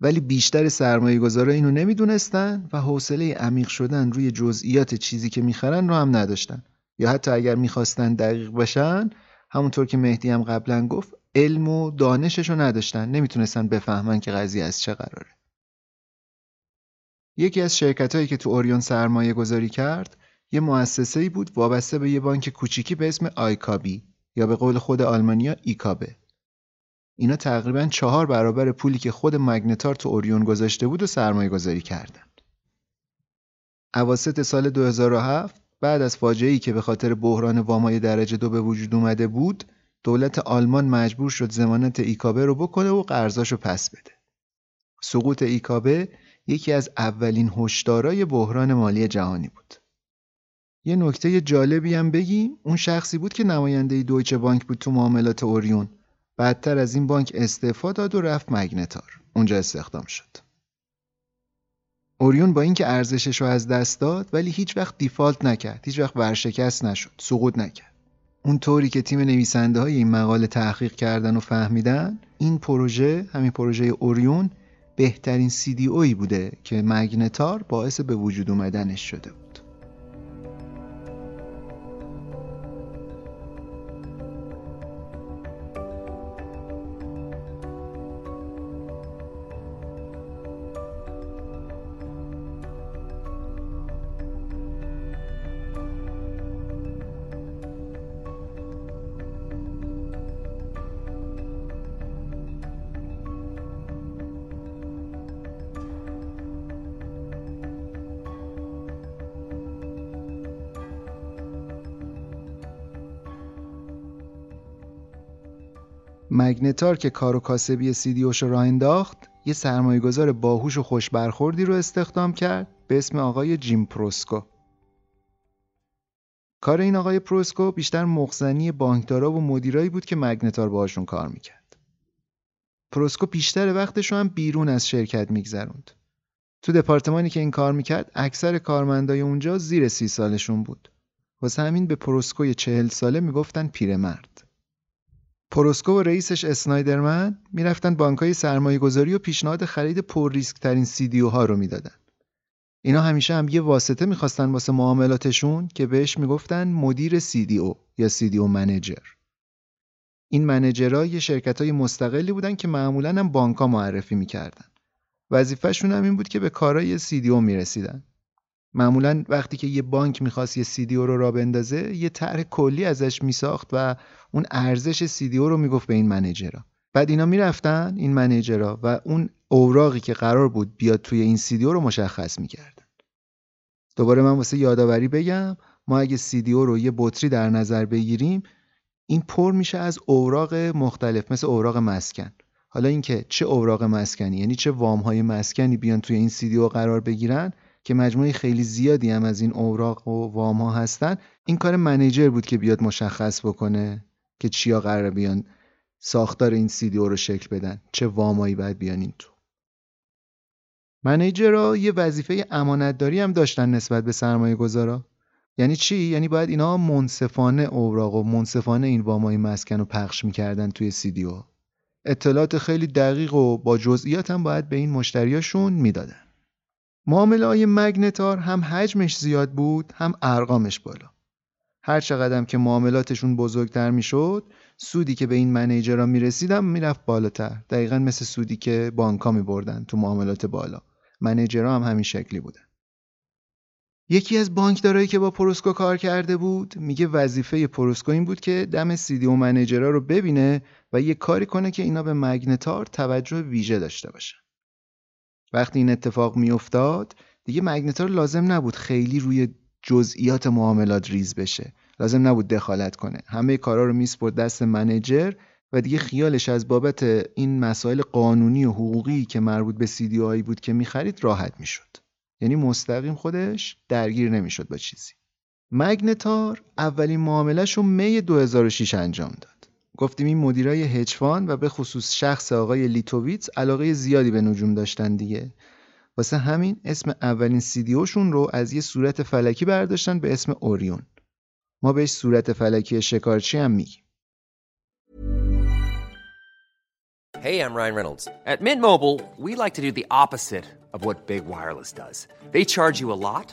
[SPEAKER 1] ولی بیشتر سرمایه گذارا اینو نمی‌دونستن و حوصله عمیق شدن روی جزئیات چیزی که می‌خرن رو هم نداشتن. یا حتی اگر می‌خواستن دقیق باشن همونطور که مهدی هم قبلا گفت علم و دانشش رو نداشتن. نمی‌تونستن بفهمن که قضیه از چه قراره. یکی از شرکت هایی که تو اوریون سرمایه گذاری کرد یه مؤسسه ای بود وابسته به یه بانک کوچیکی به اسم آیکابی یا به قول خود آلمانیا ایکابه اینا تقریبا چهار برابر پولی که خود مگنتار تو اوریون گذاشته بود و سرمایه گذاری کردن. اواسط سال 2007 بعد از فاجعه‌ای که به خاطر بحران وامای درجه دو به وجود اومده بود دولت آلمان مجبور شد زمانت ایکابه رو بکنه و قرضاشو پس بده. سقوط ایکابه یکی از اولین هشدارای بحران مالی جهانی بود. یه نکته جالبی هم بگیم اون شخصی بود که نماینده دویچه بانک بود تو معاملات اوریون. بعدتر از این بانک استعفا داد و رفت مگنتار. اونجا استخدام شد. اوریون با اینکه ارزشش رو از دست داد ولی هیچ وقت دیفالت نکرد. هیچ وقت ورشکست نشد. سقوط نکرد. اون طوری که تیم نویسنده های این مقاله تحقیق کردن و فهمیدن این پروژه همین پروژه اوریون بهترین سی دی اوی بوده که مگنتار باعث به وجود اومدنش شده بود. مگنتار که کار و کاسبی CDO ش رو انداخت یه سرمایه گذار باهوش و خوش برخوردی رو استخدام کرد به اسم آقای جیم پروسکو. کار این آقای پروسکو بیشتر مخ‌زنی بانکدارا و مدیرایی بود که مگنتار باهاشون کار می‌کرد. پروسکو بیشتر وقتش هم بیرون از شرکت میگذروند. تو دپارتمانی که این کار می‌کرد اکثر کارمندای اونجا زیر سی سالشون بود. واسه همین به پروسکوی چهل ساله می‌گفتن پیرمرد. پروسکو و رئیسش اسنایدرمن می‌رفتن بانکای سرمایه گذاری و پیشنهاد خرید پر ریسک ترین سیدیو ها رو می‌دادن. اینا همیشه هم یه واسطه می‌خواستن واسه معاملاتشون که بهش می‌گفتن مدیر سیدیو یا سیدیو منیجر. این منیجرها یه شرکت های مستقلی بودن که معمولا هم بانکا معرفی می‌کردن. وظیفهشون هم این بود که به کارای سیدیو می‌رسیدن. معمولا وقتی که یه بانک می‌خواست یه سیدیو رو را بندازه یه طرح کلی ازش میساخت و اون ارزش سیدیو رو می‌گفت به این منیجرها بعد اینا می‌رفتن این منیجرها و اون اوراقی که قرار بود بیاد توی این سیدیو رو مشخص می‌کردن. دوباره من واسه یادآوری بگم ما اگه سیدیو رو یه بطری در نظر بگیریم این پر میشه از اوراق مختلف مثل اوراق مسکن. حالا اینکه چه اوراق مسکنی یعنی چه وام های مسکنی بیان توی این سیدیو قرار بگیرن که مجموعه خیلی زیادی هم از این اوراق و وام ها هستن این کار منیجر بود که بیاد مشخص بکنه که چیا قرار بیان ساختار این سیدیو رو شکل بدن چه وامایی باید بیان این تو منیجرها یه وظیفه امانتداری هم داشتن نسبت به سرمایه گذارا. یعنی چی؟ یعنی باید اینا منصفانه اوراق و منصفانه این وامای مسکن رو پخش می‌کردن توی سیدیو. اطلاعات خیلی دقیق و با جزئیات هم باید به این مشتریاشون می‌دادن. معامله های مگنتار هم حجمش زیاد بود هم ارقامش بالا. هر چقدر که معاملاتشون بزرگتر می‌شد سودی که به این manager ها می‌رسیدم می‌رفت بالاتر. دقیقا مثل سودی که بانکها میبردن تو معاملات بالا. manager ها هم همین شکلی بودن. یکی از بانکدارایی که با پروسکو کار کرده بود میگه وظیفه پروسکو این بود که دم CDO manager ها رو ببینه و یه کاری کنه که اینا به مگنتار توجه ویژه داشته باشن. وقتی این اتفاق میافتاد دیگه مگنتار لازم نبود خیلی روی جزئیات معاملات ریز بشه. لازم نبود دخالت کنه. همه کارا رو میسپرد دست manager و دیگه خیالش از بابت این مسائل قانونی و حقوقی که مربوط به CDO بود که می‌خرید راحت می‌شد. یعنی مستقیم خودش درگیر نمی‌شد با چیزی. مگنتار اولین معاملش رو می 2006 انجام داد. گفتیم این مدیرای hedge fund و به خصوص شخص آقای لیتوویتس علاقه زیادی به نجوم داشتن دیگه واسه همین اسم اولین سیدیوشون رو از یه صورت فلکی برداشتن به اسم اوریون ما بهش صورت فلکی شکارچی هم میگیم
[SPEAKER 10] Hey, I'm Ryan Reynolds. At Mint Mobile, we like to do the opposite of what Big Wireless does. They charge you a lot,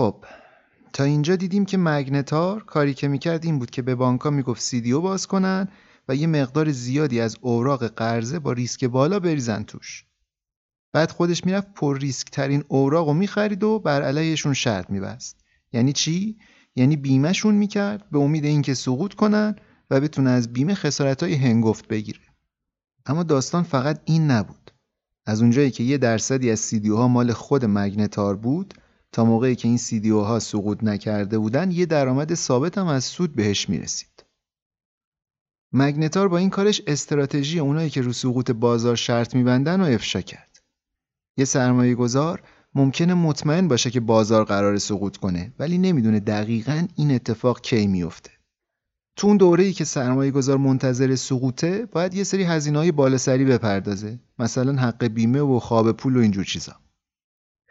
[SPEAKER 1] خب تا اینجا دیدیم که مگنتار کاری که می‌کرد این بود که به بانکا می‌گفت سیدیو باز کنن و یه مقدار زیادی از اوراق قرضه با ریسک بالا بریزن توش. بعد خودش می‌رفت پر ریسک ترین اوراق رو می‌خرید و بر علیهشون شرط میبست. یعنی چی؟ یعنی بیمهشون می‌کرد به امید اینکه سقوط کنن و بتونه از بیمه خسارت های هنگفت بگیره. اما داستان فقط این نبود. از اونجایی که یه درصدی از سیدیوها مال خود مگنتار بود تا موقعی که این سیدیوها سقوط نکرده بودن یه درآمد ثابت هم از سود بهش می‌رسید. مگنتار با این کارش استراتژی اونایی که رو سقوط بازار شرط میبندن و افشا کرد. یه سرمایه گذار ممکنه مطمئن باشه که بازار قرار سقوط کنه ولی نمی‌دونه دقیقا این اتفاق کی میفته. تو اون دوره ای که سرمایه گذار منتظر سقوطه باید یه سری هزینه های بالاسری بپردازه مثلا حق بیمه و خواب پول و اینجور چیزا.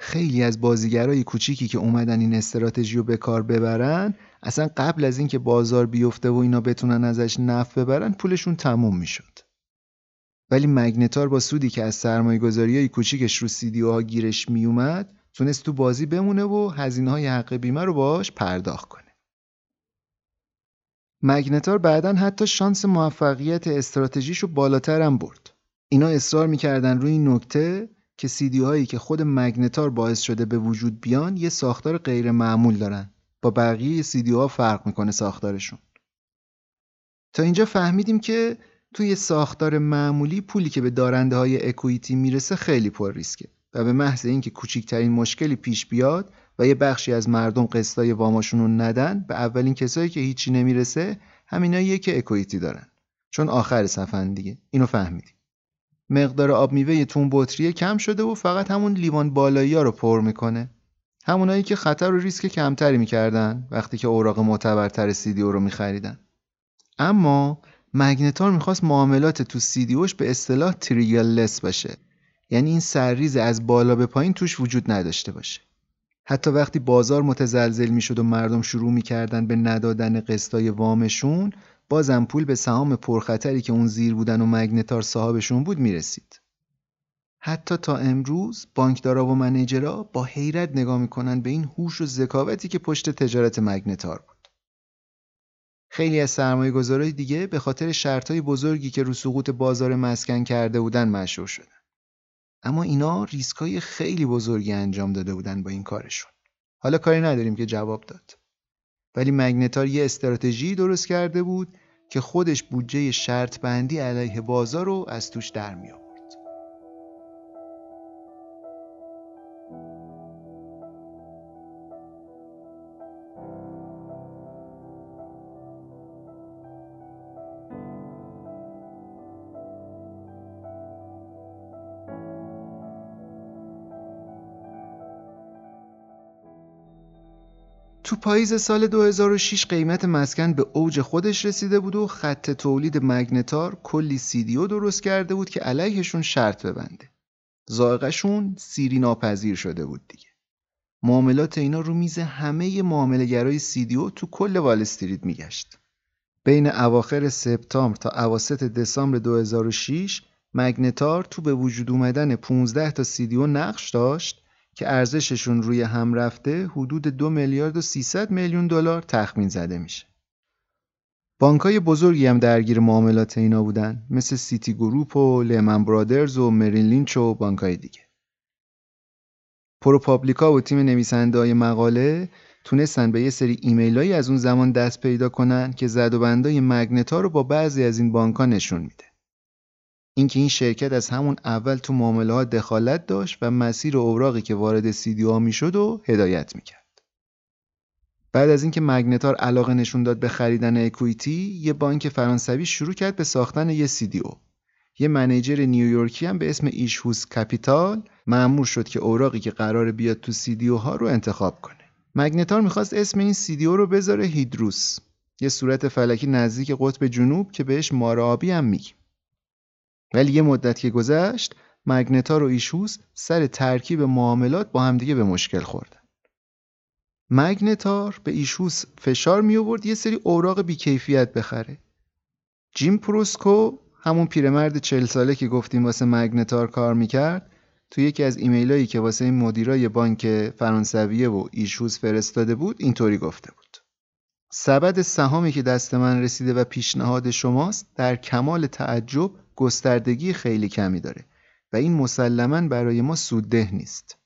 [SPEAKER 1] خیلی از بازیگرای کوچیکی که اومدن این استراتژی رو به کار ببرن اصلا قبل از اینکه بازار بیفته و اینا بتونن ازش نفع ببرن پولشون تموم می‌شد. ولی مگنتار با سودی که از سرمایه گذاری های کوچیکش رو سیدیوها گیرش میومد تونست تو بازی بمونه و هزینه های حق بیمه رو باش پرداخت کنه. مگنتار بعدا حتی شانس موفقیت استراتژیش رو بالاتر هم برد. اینا اصرار می‌کردن روی این نکته که سیدی هایی که خود مگنتار باعث شده به وجود بیان یه ساختار غیر معمول دارن. با بقیه سیدی ها فرق می‌کنه ساختارشون. تا اینجا فهمیدیم که توی ساختار معمولی پولی که به دارنده های اکویتی می‌رسه خیلی پر ریسکه و به محض اینکه کوچکترین مشکلی پیش بیاد و یه بخشی از مردم قسطای واماشون رو ندن به اولین کسایی که هیچی نمی‌رسه همیناییه که اکویتی دارن چون آخر صفن دیگه اینو فهمیدیم مقدار آب میوه تون بطری کم شده و فقط همون لیوان بالایی ها رو پر می‌کنه. همونایی که خطر و ریسک کمتری می‌کردن وقتی که اوراق معتبرتر سیدیو رو میخریدن. اما مگنتار می‌خواست معاملات تو سیدیوش به اصطلاح تریگل لس باشه. یعنی این سرریز از بالا به پایین توش وجود نداشته باشه. حتی وقتی بازار متزلزل می‌شد و مردم شروع می‌کردن به ندادن قسطای وامشون بازم پول به سهام پرخطری که اون زیر بودن و مگنتار صاحبشون بود می‌رسید حتی تا امروز بانکدارا و منیجرا با حیرت نگاه می‌کنن به این هوش و ذکاوتی که پشت تجارت مگنتار بود. خیلی از سرمایه گذارای دیگه به خاطر شرطهای بزرگی که رو سقوط بازار مسکن کرده بودن مشهور شدن. اما اینا ریسکای خیلی بزرگی انجام داده بودن با این کارشون. حالا کاری نداریم که جواب داد. ولی مگنتار یه استراتژی درست کرده بود که خودش بودجه شرط بندی علیه بازار رو از توش در تو پاییز سال 2006 قیمت مسکن به اوج خودش رسیده بود و خط تولید مگنتار کلی سیدیو درست کرده بود که علیهشون شرط ببنده. زائقشون سیری ناپذیر شده بود دیگه. معاملات اینا رو میز همه معاملهگرای سیدیو تو کل وال استریت میگشت. بین اواخر سپتامبر تا اواسط دسامبر 2006 مگنتار تو به وجود اومدن 15 تا سیدیو نقش داشت که ارزششون روی هم رفته حدود دو میلیارد و 300 میلیون دلار تخمین زده میشه. بانکای بزرگی هم درگیر معاملات اینا بودن مثل سیتی گروپ و لیمن برادرز و مریل لینچ و بانکای دیگه. پروپابلیکا و تیم نویسنده های مقاله تونستن به یه سری ایمیلایی از اون زمان دست پیدا کنن که زد و بندای مگنتار رو با بعضی از این بانک‌ها نشون میده. اینکه این شرکت از همون اول تو معامله ها دخالت داشت و مسیر اوراقی که وارد سیدیو می‌شد و هدایت می‌کرد. بعد از اینکه مگنتار علاقه نشون داد به خریدن اکویتی، یه بانک فرانسوی شروع کرد به ساختن یه سیدیو. یه منیجر نیویورکی هم به اسم ایشوس کپیتال مأمور شد که اوراقی که قرار بیاد تو سیدیو ها رو انتخاب کنه. مگنتار می‌خواست اسم این سیدیو رو بذاره هیدروس، یه صورت فلکی نزدیک قطب جنوب که بهش مارابی هم میگیم. ولی یه مدت که گذشت مگنتار و ایشوس سر ترکیب معاملات با همدیگه به مشکل خوردن. مگنتار به ایشوس فشار می آورد یه سری اوراق بیکیفیت بخره. جیم پروسکو همون پیرمرد چل ساله که گفتیم واسه مگنتار کار می‌کرد تو یکی از ایمیلایی که واسه این مدیرای بانک فرانسویه و ایشوس فرستاده بود اینطوری گفته بود. سبد سهامی که دست من رسیده و پیشنهاد شماست در کمال تعجب گستردگی خیلی کمی داره و این مسلما برای ما سودده نیست.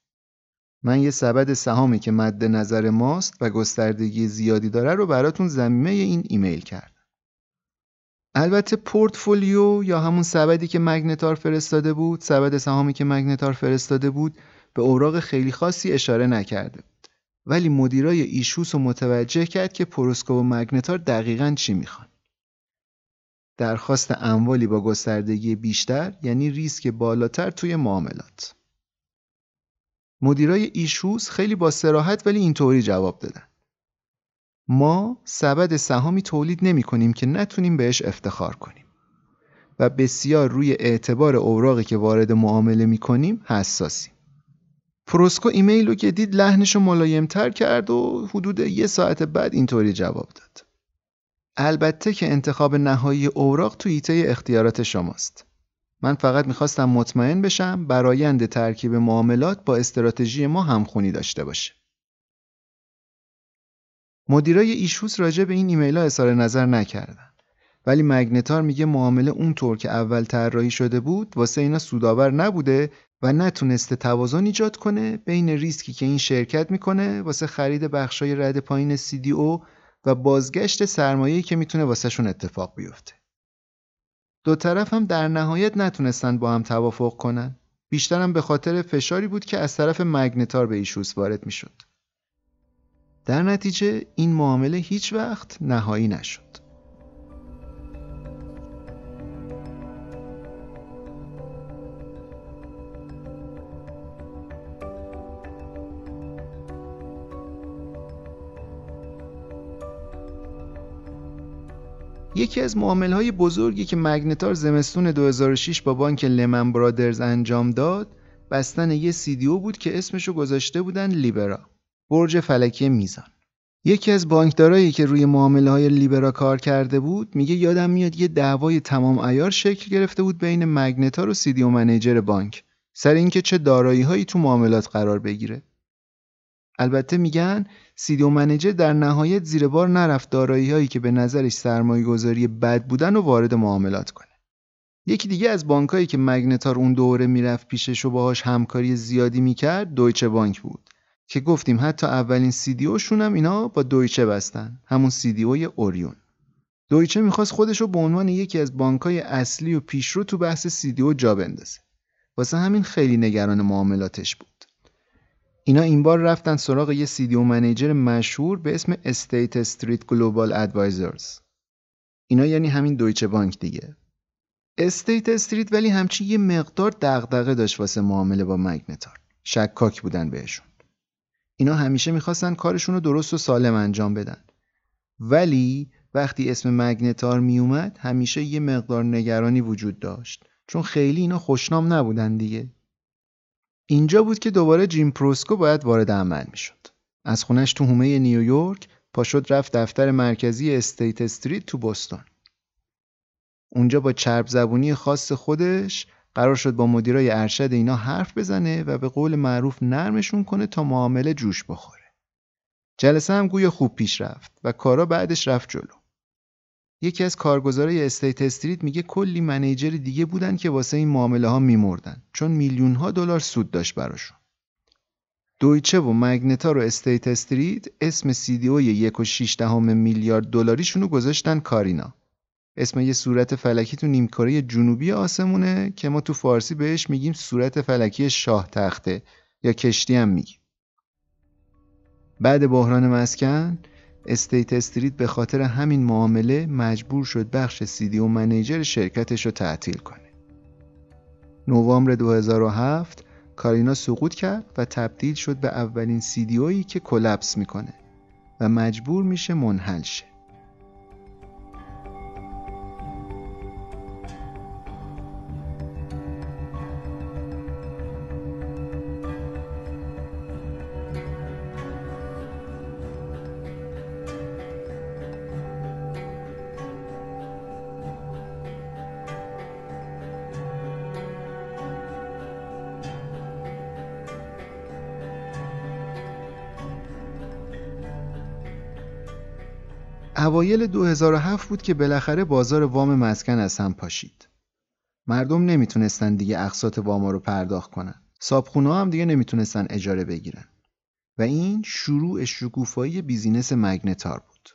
[SPEAKER 1] من یه سبد سهامی که مد نظر ماست و گستردگی زیادی داره رو براتون زمینه این ایمیل کردم. البته پورتفولیو یا همون سبدی که مگنتار فرستاده بود، سبد سهامی که مگنتار فرستاده بود به اوراق خیلی خاصی اشاره نکرده بود. ولی مدیرای ایشوس رو متوجه کرد که پروسکو و مگنتار دقیقا چی می‌خوان. درخواست اموالی با گستردگی بیشتر یعنی ریسک بالاتر توی معاملات. مدیرای ایشوز خیلی با سراحت ولی اینطوری جواب دادن. ما سبد سهامی تولید نمی کنیم که نتونیم بهش افتخار کنیم و بسیار روی اعتبار اوراقی که وارد معامله می کنیم حساسیم. پروسکو ایمیل رو که دید لحنش رو ملایمتر کرد و حدود یه ساعت بعد اینطوری جواب داد. البته که انتخاب نهایی اوراق تو حیطه اختیارات شماست. من فقط می‌خواستم مطمئن بشم برایند ترکیب معاملات با استراتژی ما همخونی داشته باشه. مدیرای ایشوس راجع به این ایمیل ها اظهار نظر نکردن. ولی مگنتار میگه معامله اونطور که اول طراحی شده بود واسه اینا سودآور نبوده و نتونسته توازن ایجاد کنه بین ریسکی که این شرکت می‌کنه واسه خرید بخشای رد پایین CDO و بازگشت سرمایه‌ای که می‌تونه واسهشون اتفاق بیفته. دو طرف هم در نهایت نتونستن با هم توافق کنن. بیشترم به خاطر فشاری بود که از طرف مگنتار به ایشوس وارد می‌شد. در نتیجه این معامله هیچ وقت نهایی نشد. یکی از معامله های بزرگی که مگنتار زمستون 2006 با بانک لمن برادرز انجام داد بستن یه سیدیو بود که اسمشو گذاشته بودن لیبرا. برج فلکی میزان. یکی از بانکدارایی که روی معامله های لیبرا کار کرده بود میگه یادم میاد یه دعوای تمام ایار شکل گرفته بود بین مگنتار و سیدیو منیجر بانک. سر اینکه چه دارایی هایی تو معاملات قرار بگیره. البته میگن سیدیو منیجر در نهایت زیر بار نرفت دارایی هایی که به نظرش سرمایه گذاری بد بودن و وارد معاملات کنه. یکی دیگه از بانکایی که مگنتار اون دوره می‌رفت پیشش و باهاش همکاری زیادی می‌کرد دویچه بانک بود. که گفتیم حتی اولین سیدیوشون هم اینا با دویچه بستن همون سیدیوی اوریون. دویچه می‌خواست خودش رو به عنوان یکی از بانکای اصلی و پیشرو تو بحث سیدیو جا بندازه. واسه همین خیلی نگران معاملاتش بود. اینا این بار رفتن سراغ یه CDO manager مشهور به اسم استیت استریت گلوبال ادوایزرز اینا یعنی همین دویچه بانک دیگه. استیت استریت ولی همچی یه مقدار دغدغه داشت واسه معامله با مگنتار. شکاک بودن بهشون. اینا همیشه می‌خواستن کارشون رو درست و سالم انجام بدن. ولی وقتی اسم مگنتار میومد همیشه یه مقدار نگرانی وجود داشت. چون خیلی اینا خوشنام نبودن دیگه. اینجا بود که دوباره جیم پروسکو باید وارد عمل می‌شد از خونش تو حومه نیویورک پاشد رفت دفتر مرکزی استیت استریت تو بوستون اونجا با چرب زبونی خاص خودش قرار شد با مدیرای ارشد اینا حرف بزنه و به قول معروف نرمشون کنه تا معامله جوش بخوره. جلسه هم گویا خوب پیش رفت و کارا بعدش رفت جلو. یکی از کارگزارای استیت استریت میگه کلی manager دیگه بودن که واسه این معامله ها میمردن چون میلیون ها دلار سود داشت براشون. دویچه و مگنتار و استیت استریت اسم CDO یک و یک دهم میلیارد دلاریشون رو گذاشتن کارینا. اسم یه صورت فلکی تو نیمکره جنوبی آسمونه که ما تو فارسی بهش میگیم صورت فلکی شاه تخته یا کشتی هم میگیم بعد بحران مسکن استیت استریت به خاطر همین معامله مجبور شد بخش CDO manager شرکتش رو تعطیل کنه. نوامبر 2007 کارینا سقوط کرد و تبدیل شد به اولین سیدیویی که کلپس می‌کنه و مجبور میشه منحل شه. اوایل 2007 بود که بالاخره بازار وام مسکن از هم پاشید. مردم نمی‌تونستن دیگه اقساط واما رو پرداخت کنن. صابخونه هم دیگه نمی‌تونستن اجاره بگیرن. و این شروع شکوفایی بیزینس مگنتار بود.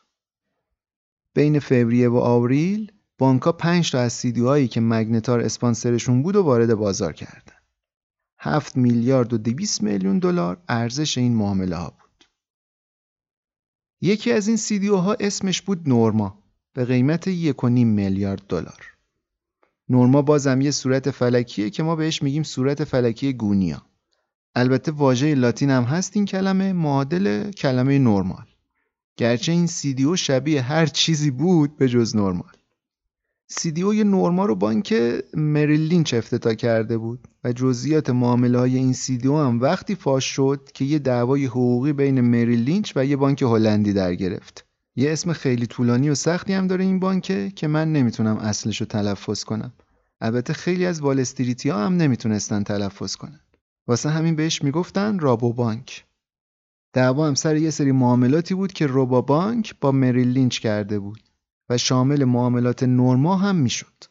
[SPEAKER 1] بین فوریه و آوریل بانکا 5 تا از سیدیوهایی که مگنتار اسپانسرشون بود و وارد بازار کردن. 7 میلیارد و 200 میلیون دلار ارزش این معامله ها بود. یکی از این CDO ها اسمش بود نورما به قیمت یک و نیم میلیارد دلار. نورما بازم یه صورت فلکیه که ما بهش میگیم صورت فلکی گونیا. البته واژه لاتین هم هست این کلمه معادل کلمه نرمال. گرچه این CDO شبیه هر چیزی بود به جز نرمال. یه نورما رو بانک مریل لینچ افتتاح کرده بود و جزئیات معامله های این CDO هم وقتی فاش شد که یه دعوای حقوقی بین مریل لینچ و یه بانک هلندی در گرفت. یه اسم خیلی طولانی و سختی هم داره این بانکه که من نمی‌تونم اصلش رو تلفظ کنم. البته خیلی از والستریتی ها هم نمی‌تونستن تلفظ کنن. واسه همین بهش می‌گفتن رابو بانک. دعوا هم سر یه سری معاملاتی بود که روبا بانک با مریل لینچ کرده بود. و شامل معاملات نورما هم می‌شد.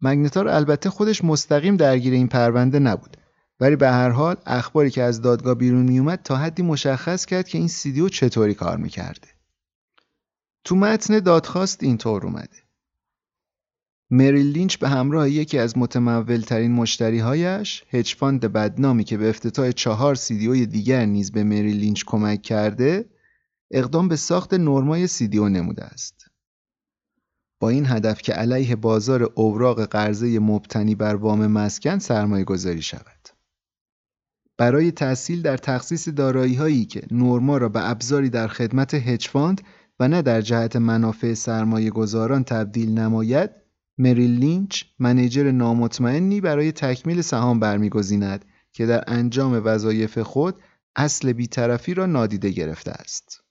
[SPEAKER 1] مگنتار البته خودش مستقیم درگیر این پرونده نبود ولی به هر حال اخباری که از دادگاه بیرون میومد تا حدی مشخص کرد که این سیدیو چطوری کار می‌کرده. تو متن دادخواست اینطور اومده. مریل لینچ به همراه یکی از متمولترین مشتریهایش hedge fund بدنامی که به افتتاح چهار CDO ی دیگر نیز به مریل لینچ کمک کرده اقدام به ساخت نورمای CDO نموده است. با این هدف که علیه بازار اوراق قرضه مبتنی بر وام مسکن سرمایه گذاری شود. برای تسهیل در تخصیص دارایی هایی که نورما را به ابزاری در خدمت hedge fund و نه در جهت منافع سرمایه گذاران تبدیل نماید مریل لینچ منیجر نامطمئنی برای تکمیل سهام برمیگزیند که در انجام وظایف خود اصل بیطرفی را نادیده گرفته است.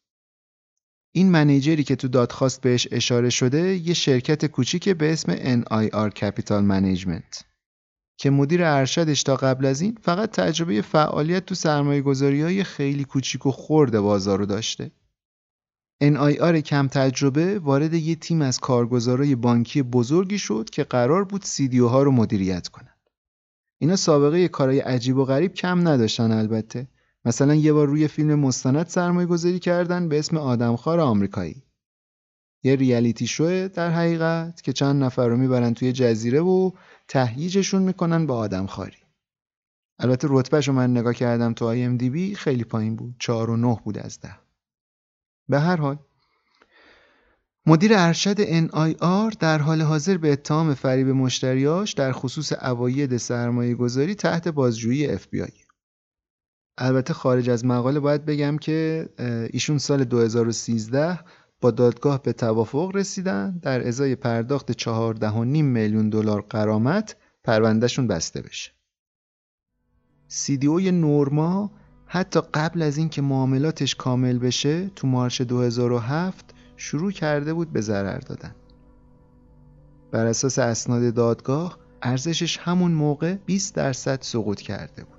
[SPEAKER 1] این منیجری که تو دادخواست بهش اشاره شده یه شرکت کوچیک به اسم NIR Capital Management که مدیر ارشدش تا قبل از این فقط تجربه فعالیت تو سرمایه های خیلی کوچیک و خرد بازار رو داشته. NIR کم تجربه وارد یه تیم از کارگزارای بانکی بزرگی شد که قرار بود سیدیو ها رو مدیریت کنن. اینا سابقه کارهای عجیب و غریب کم نداشتن البته. مثلا یه بار روی فیلم مستند سرمایه گذاری کردن به اسم آدمخوار آمریکایی. یه ریالیتی شوه در حقیقت که چند نفر رو می‌برن توی جزیره و تهییجشون می‌کنن به آدمخواری. البته رتبهش رو من نگاه کردم تو آی ام دی بی خیلی پایین بود. چهار و نه بود از ده. به هر حال مدیر ارشد NIR در حال حاضر به اتهام فریب مشتریاش در خصوص اواید سرمایه گذاری تحت بازجویی FBI. البته خارج از مقاله باید بگم که ایشون سال 2013 با دادگاه به توافق رسیدن در ازای پرداخت 14.5 میلیون دلار قرامت پروندهشون بسته بشه. CDO نورما حتی قبل از اینکه معاملاتش کامل بشه تو مارچ 2007 شروع کرده بود به ضرر دادن. بر اساس اسناد دادگاه ارزشش همون موقع 20 درصد سقوط کرده بود.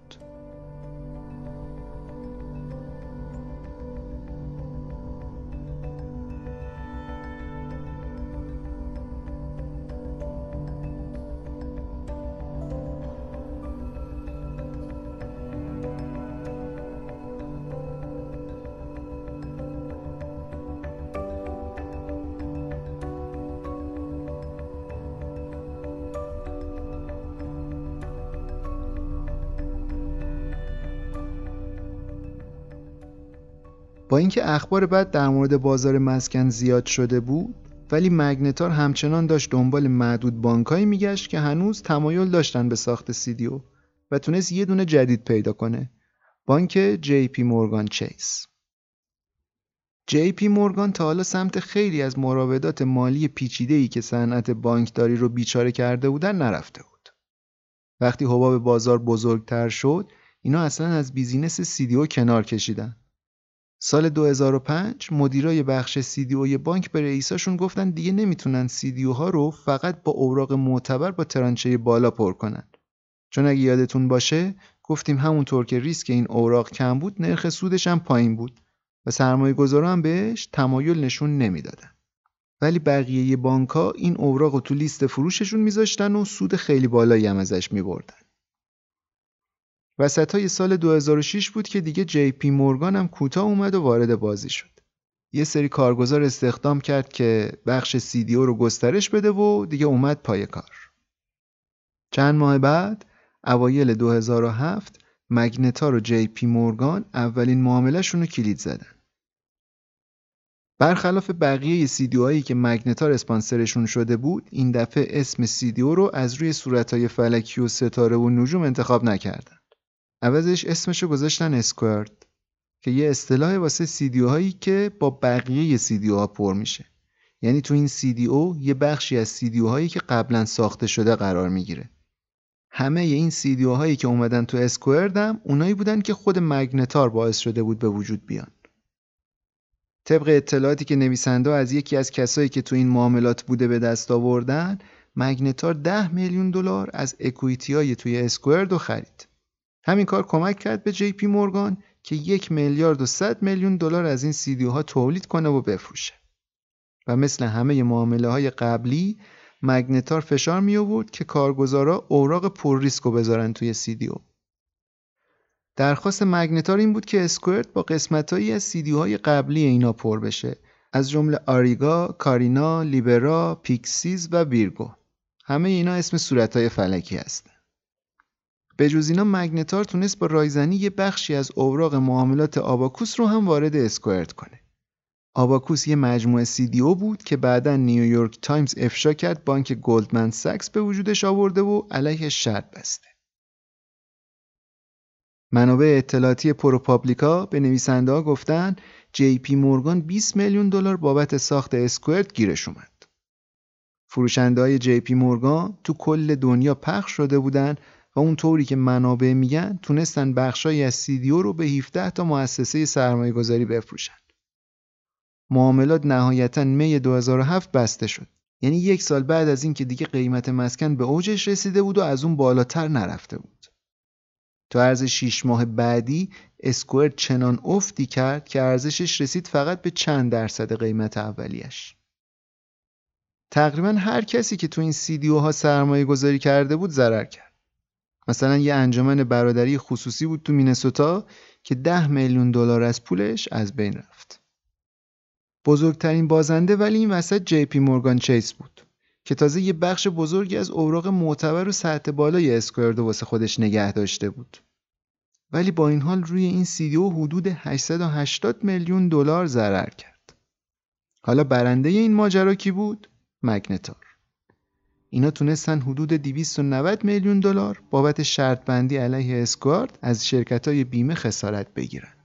[SPEAKER 1] اینکه اخبار بعد در مورد بازار مسکن زیاد شده بود ولی مگنتار همچنان داشت دنبال معدود بانکایی میگشت که هنوز تمایل داشتن به ساخت سیدیو و تونست یه دونه جدید پیدا کنه. بانک جی پی مورگان چیس جی پی مورگان تا حالا سمت خیلی از مراودات مالی پیچیده‌ای که صنعت بانکداری رو بیچاره کرده بودن نرفته بود. وقتی حباب بازار بزرگتر شد اینا اصلا از business CDO کنار کشیدن. سال 2005 مدیرای بخش CDO بانک به رئیساشون گفتن دیگه نمی‌تونن CDO ها رو فقط با اوراق معتبر با tranche بالا پر کنن. چون اگه یادتون باشه گفتیم همونطور که ریسک این اوراق کم بود نرخ سودش هم پایین بود و سرمایه گذارا هم بهش تمایل نشون نمی‌دادن. ولی بقیه بانک ها این اوراق رو تو لیست فروششون میذاشتن و سود خیلی بالایی هم ازش میبردن. وسط های سال 2006 بود که دیگه جی پی مورگان هم کوتاه اومد و وارد بازی شد. یه سری کارگزار استخدام کرد که بخش CDO رو گسترش بده و دیگه اومد پای کار. چند ماه بعد اوایل 2007 مگنتار و جی پی مورگان اولین معاملهشون رو کلید زدن. برخلاف بقیه CDO هایی که مگنتار اسپانسرشون شده بود این دفعه اسم CDO رو از روی صورتهای فلکی و ستاره و نجوم انتخاب نکردن. عوضش اسمشو گذاشتن اسکوارد که یه اصطلاح واسه سیدیو هایی که با بقیه سیدیو ها پر میشه. یعنی تو این سیدیو یه بخشی از سیدیو هایی که قبلا ساخته شده قرار می‌گیره. همه این سیدیو هایی که اومدن تو اسکوارد هم اونایی بودن که خود مگنتار باعث شده بود به وجود بیان. طبق اطلاعاتی که نویسنده از یکی از کسایی که تو این معاملات بوده به دست آوردن مگنتار ده میلیون دلار از اکویتی توی اسکوارد رو خرید. همین کار کمک کرد به جی پی مورگان که یک میلیارد و صد میلیون دلار از این CDO ها تولید کنه و بفروشه. و مثل همه معامله های قبلی مگنتار فشار می آورد که کارگزارا اوراق پر ریسک رو بذارن توی CDO درخواست مگنتار این بود که اسکوئرد با قسمتهایی از CDO های قبلی اینا پر بشه. از جمله اوریگا، کارینا، لیبرا، پیکسیز و ویرگو همه اینا اسم صورتهای فلکی هستن. به جز اینا مگنتار تونست با رایزنی یه بخشی از اوراق معاملات آباکوس رو هم وارد Squared کنه. آباکوس یه مجموعه CDO بود که بعدا نیویورک تایمز افشا کرد بانک گلدمن ساکس به وجودش آورده و علیه شرط بسته. منابع اطلاعاتی پروپابلیکا به نویسنده ها گفتن جی پی مورگان 20 میلیون دلار بابت ساخت Squared گیرش اومد. فروشنده های جی پی مورگان تو کل دنیا پخش شده بودند و اونطوری که منابع میگن تونستن بخشایی از سیدیو رو به 17 تا مؤسسه سرمایه گذاری بفروشن. معاملات نهایتا می 2007 بسته شد. یعنی یک سال بعد از اینکه دیگه قیمت مسکن به اوجش رسیده بود و از اون بالاتر نرفته بود. تو عرض 6 ماه بعدی اسکوئر چنان افتی کرد که ارزشش رسید فقط به چند درصد قیمت اولیش. تقریبا هر کسی که تو این سیدیو ها سرمایه گذاری کرده بود ضرر کرد. مثلا یه انجمن برادری خصوصی بود تو مینسوتا که 10 میلیون دلار از پولش از بین رفت. بزرگترین بازنده ولی این وسط جی پی مورگان چیس بود که تازه یه بخش بزرگی از اوراق معتبر و سطح بالای اسکوئردو واسه خودش نگه داشته بود. ولی با این حال روی این سیدیو حدود 880 میلیون دلار ضرر کرد. حالا برنده این ماجرا کی بود؟ مگنتار. اینا تونستن حدود 290 میلیون دلار بابت شرط بندی علیه اسکوارد از شرکت های بیمه خسارت بگیرن.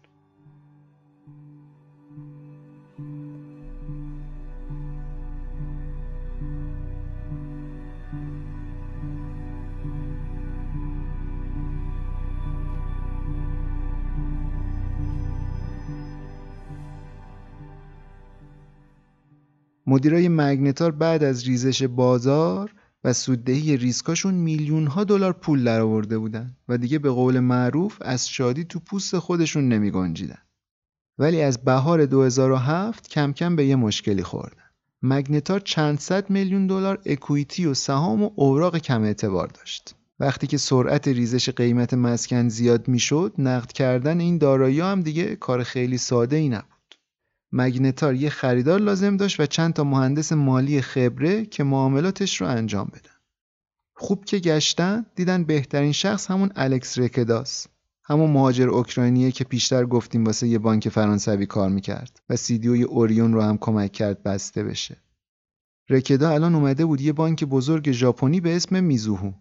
[SPEAKER 1] مدیرای مگنتار بعد از ریزش بازار و سوددهی ریسکاشون میلیون ها دلار پول درآورده بودن و دیگه به قول معروف از شادی تو پوست خودشون نمی گنجیدن. ولی از بهار 2007 کم کم به یه مشکلی خوردن. مگنتار چند صد میلیون دلار اکویتی و سهام و اوراق کم اعتبار داشت. وقتی که سرعت ریزش قیمت مسکن زیاد می‌شد، نقد کردن این دارایی هم دیگه کار خیلی ساده ای نبود. مگنتار یه خریدار لازم داشت و چند تا مهندس مالی خبره که معاملاتش رو انجام بدن. خوب که گشتن دیدن بهترین شخص همون الکس رکداس همون مهاجر اوکراینیه که پیشتر گفتیم واسه یه بانک فرانسوی کار می‌کرد و سیدیوی اوریون رو هم کمک کرد بسته بشه. رکدا الان اومده بود یه بانک بزرگ ژاپنی به اسم میزوهو.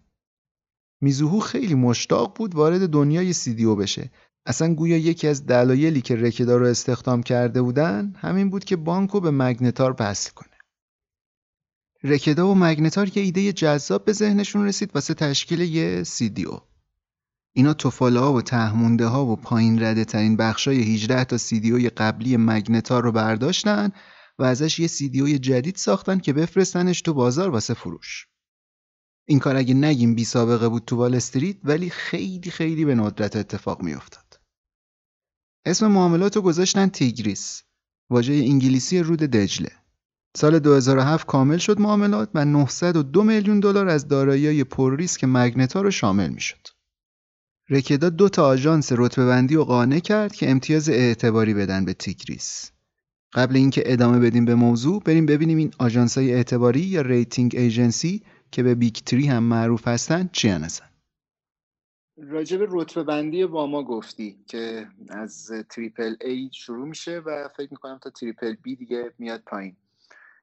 [SPEAKER 1] میزوهو خیلی مشتاق بود وارد دنیای سیدیو بشه اصلا گویا یکی از دلایلی که رکدا رو استخدام کرده بودن همین بود که بانکو به مگنتار وصل کنه. رکدا و مگنتار یه ایده جذاب به ذهنشون رسید واسه تشکیل یه سیدیو. اینا توفاله ها و تهمونده ها و پایین رده ترین بخشای 18 تا سیدیوی قبلی مگنتار رو برداشتن و ازش یه سیدیوی جدید ساختن که بفرستنش تو بازار واسه فروش. این کار اگه نگیم بی سابقه بود تو وال استریت ولی خیلی خیلی به ندرت اتفاق میافتاد. اسم معاملات رو گذاشتن تیگریس واژه انگلیسی رود دجله سال 2007 کامل شد معاملات و 902 میلیون دلار از دارایی پر ریسک مگنتا رو شامل می‌شد. رکدا دو تا آژانس رتبه بندی و قانع کرد که امتیاز اعتباری بدن به تیگریس. قبل اینکه ادامه بدیم به موضوع بریم ببینیم این آژانس های اعتباری یا rating agency که به Big Three هم معروف هستن چی هستن. راجب رتبه بندی واما گفتی که از triple A شروع میشه و فکر می‌کنم تا triple B دیگه میاد پایین.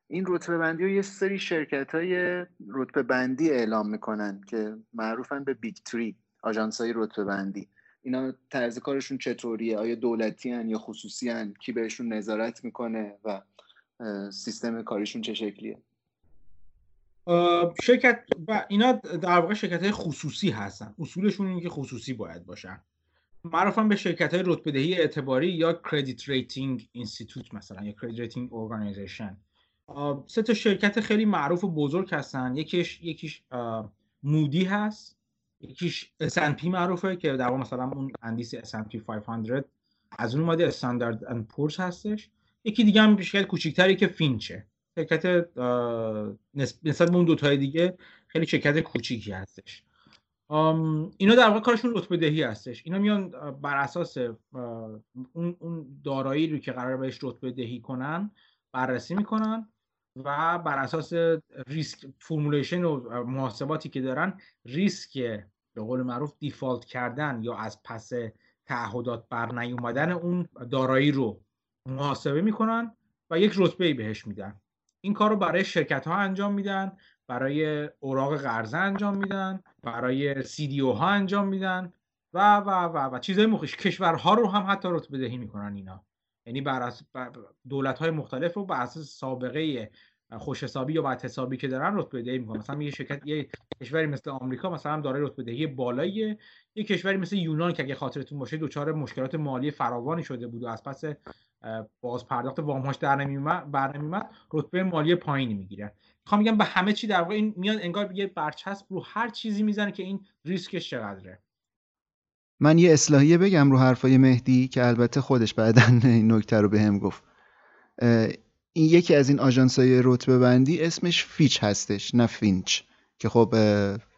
[SPEAKER 1] این رتبه بندی رو یه سری شرکت های رتبه بندی اعلام می‌کنن که معروفن به Big Three آژانس های رتبه بندی. اینا طرز کارشون چطوریه؟ آیا دولتی هن یا خصوصی هن کی بهشون نظارت می‌کنه و سیستم کاریشون چه شکلیه؟
[SPEAKER 2] شرکت و اینا در واقع شرکت های خصوصی هستن. اصولشون اینه که خصوصی باید باشن. معروفن به شرکت های رتبه دهی اعتباری یا credit rating institute مثلا یا credit rating organization سه تا شرکت خیلی معروف و بزرگ هستن. یکیش یکیش مودی هست. یکیش S&P معروفه که در واقع مثلا اون اندیس S&P 500 از اون اومده Standard and Poor's هستش. یکی دیگه هم شرکت کوچیکتری که فینچه شرکت نسبت به اون دوتای دیگه خیلی شرکت کوچیکی هستش. اینا در واقع کارشون رتبه دهی هستش. اینا میان بر اساس اون دارایی رو که قرار بهش رتبه دهی کنن بررسی می‌کنن و بر اساس ریسک فرمولیشن و محاسباتی که دارن ریسک به قول معروف دیفالت کردن یا از پس تعهدات بر نیومدن اون دارایی رو محاسبه می‌کنن و یک رتبه بهش میدن. این کار رو برای شرکت ها انجام میدن برای اوراق قرضه انجام میدن برای سی ها انجام میدن و و و و چیزهای مخش کشورها رو هم حتی رتبه دهی می‌کنن اینا. یعنی بر دولت های مختلف رو بر اساس سابقه خوش حسابی یا بد حسابی که دارن رتبه دهی می‌کنن. مثلا یه شرکت یه کشوری مثل آمریکا مثلا داره رتبه دهی بالایی یه کشوری مثل یونان که اگه خاطرتون باشه دچار مشکلات مالی فراوانی شده بود و از پس باز پرداخت وامهاش در نمیومد رتبه مالی پایینی می‌گیره. می‌خوام میگم به همه چی در واقع این میاد انگار یه برچسب رو هر چیزی می‌زنه که این ریسکش چقدره.
[SPEAKER 1] من یه اصلاحیه بگم رو حرفای مهدی که البته خودش بعدا این نکته رو بهم گفت. این یکی از این آژانس‌های رتبه بندی اسمش فیچ هستش نه فینچ. که خب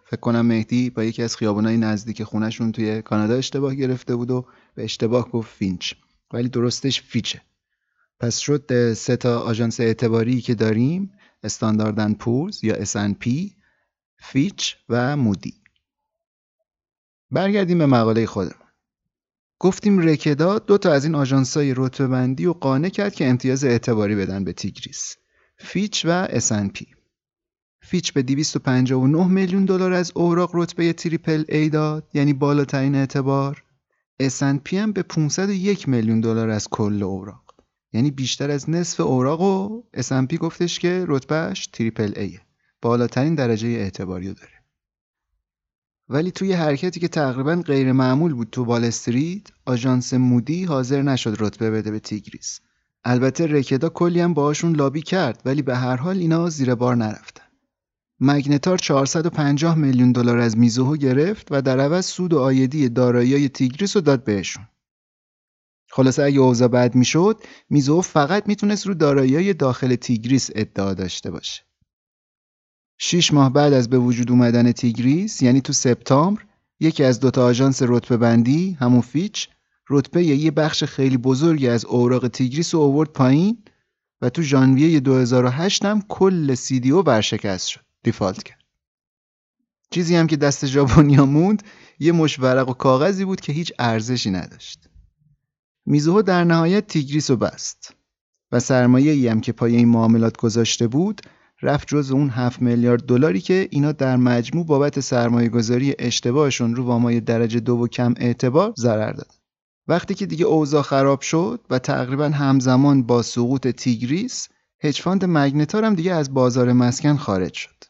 [SPEAKER 1] فکر کنم مهدی با یکی از خیابانای نزدیک خونشون توی کانادا اشتباه گرفته بود و به اشتباه گفت فینچ. ولی درستش فیچه. پس شد سه تا آژانس اعتباری که داریم Standard and Poor's یا S&P فیچ و مودی. برگردیم به مقاله خودمون. گفتیم رکدا دو تا از این آژانس‌های رتبه بندی و قانع کرد که امتیاز اعتباری بدن به تیگریس فیچ و S&P فیچ به 259 میلیون دلار از اوراق رتبه triple A داد یعنی بالاترین اعتبار. S&P هم به 501 میلیون دلار از کل اوراق یعنی بیشتر از نصف اوراق و S&P گفتش که رتبهش triple A ه بالاترین درجه اعتباری داره. ولی توی حرکتی که تقریبا غیر معمول بود تو وال استریت آژانس مودی حاضر نشد رتبه بده به تیگریس. البته رکدا کلی هم باهاشون لابی کرد ولی به هر حال اینا زیر بار نرفتن. مگنتار 450 میلیون دلار از میزوهو گرفت و در عوض سود و آیدی دارایی تیگریس رو داد بهشون. خلاصه اگه اوضاع بد می‌شد میزوهو فقط می‌تونست رو دارایی داخل تیگریس ادعا داشته باشه. شیش ماه بعد از به وجود اومدن تیگریس یعنی تو سپتامبر یکی از دوتا آژانس رتبه بندی همون فیچ رتبه یه بخش خیلی بزرگی از اوراق تیگریس رو اوورد پایین و تو ژانویه 2008 هم کل CDO ورشکست شد default کرد. چیزی هم که دست ژاپنیا موند یه مشت ورق و کاغذی بود که هیچ ارزشی نداشت. میزوهو در نهایت تیگریس رو بست و سرمایه ای هم که پای این معاملات گذاشته بود رفت جز اون 7 میلیارد دلاری که اینا در مجموع بابت سرمایه گذاری اشتباهشون رو وامای درجه دو و کم اعتبار ضرر داد. وقتی که دیگه اوضاع خراب شد و تقریبا همزمان با سقوط تیگریس hedge fund مگنتار هم دیگه از بازار مسکن خارج شد.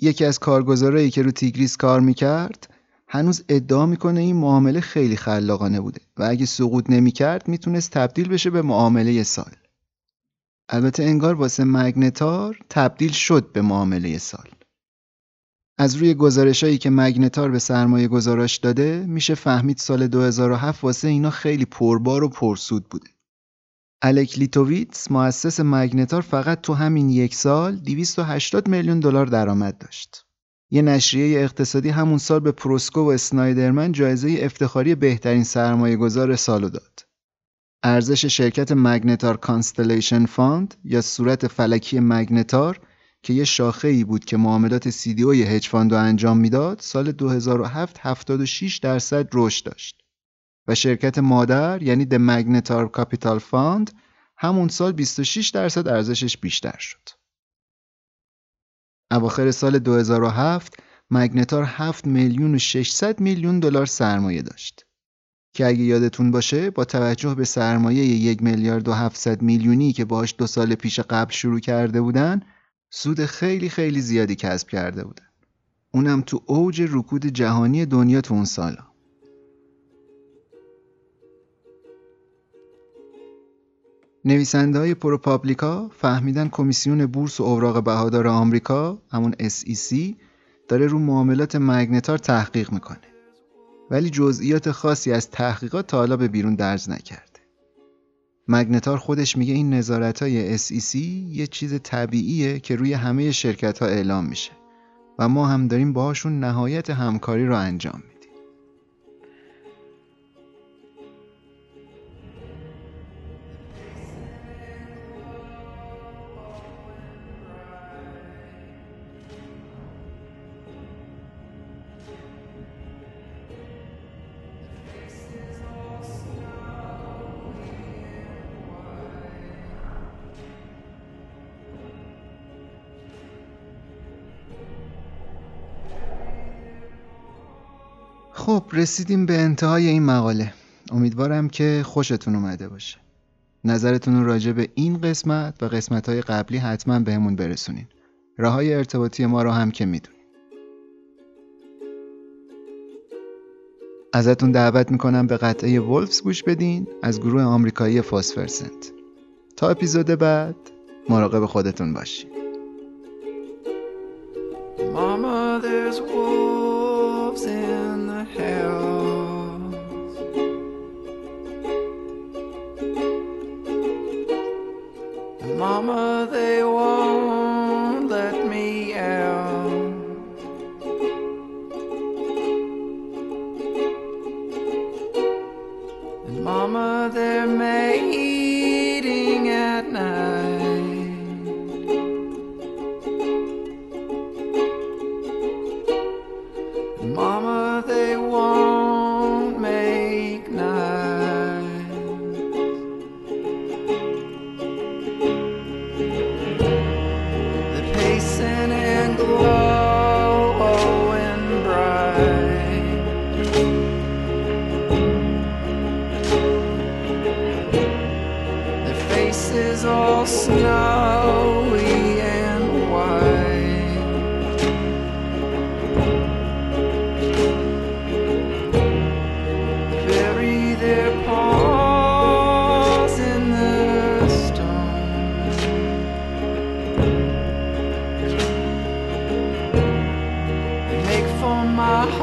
[SPEAKER 1] یکی از کارگزارایی که رو تیگریس کار می‌کرد هنوز ادعا می‌کنه این معامله خیلی خلاقانه بوده و اگه سقوط نمی‌کرد می‌تونست تبدیل بشه به معامله سال. البته انگار واسه مگنتار تبدیل شد به معامله سال. از روی گزارشایی که مگنتار به سرمایه گذاراش داده میشه فهمید سال 2007 واسه اینا خیلی پربار و پرسود بوده. الک لیتوویتس مؤسس مگنتار فقط تو همین یک سال 280 میلیون دلار درآمد داشت. یه نشریه اقتصادی همون سال به پروسکو و اسنایدرمن جایزه افتخاری بهترین سرمایه گذار سالو داد. ارزش شرکت Magnetar Constellation Fund یا صورت فلکی مگنتار که یه شاخه ای بود که معاملات CDO hedge fund رو انجام می‌داد سال 2007 76 درصد رشد داشت و شرکت مادر یعنی the Magnetar Capital Fund همون سال 26 درصد ارزشش بیشتر شد. اواخر سال 2007 مگنتار 7 میلیون و 600 میلیون دلار سرمایه داشت. که اگه یادتون باشه با توجه به سرمایه یک میلیارد و 700 میلیونی که باش دو سال پیش قبل شروع کرده بودن سود خیلی خیلی زیادی کسب کرده بودن. اونم تو اوج رکود جهانی دنیا تو اون سالا. نویسنده های پروپابلیکا فهمیدن کمیسیون بورس و اوراق بهادار آمریکا همون SEC داره رو معاملات مگنتار تحقیق می‌کنه. ولی جزئیات خاصی از تحقیقات تا حالا به بیرون درز نکرده. مگنتار خودش میگه این نظارت های SEC یه چیز طبیعیه که روی همه شرکت ها اعلام میشه و ما هم داریم باهاشون نهایت همکاری رو انجام میدیم. رسیدیم به انتهای این مقاله. امیدوارم که خوشتون اومده باشه. نظرتون راجع به این قسمت و قسمت های قبلی حتما بهمون برسونین. راه های ارتباطی ما رو هم که می‌دونین. ازتون دعوت می‌کنم به قطعه ولفز گوش بدین از گروه آمریکایی فاسفرسنت. تا اپیزود بعد مراقب خودتون باشین.
[SPEAKER 11] Mama, there's wolves Mama, they won't let me out. And Mama, they're mating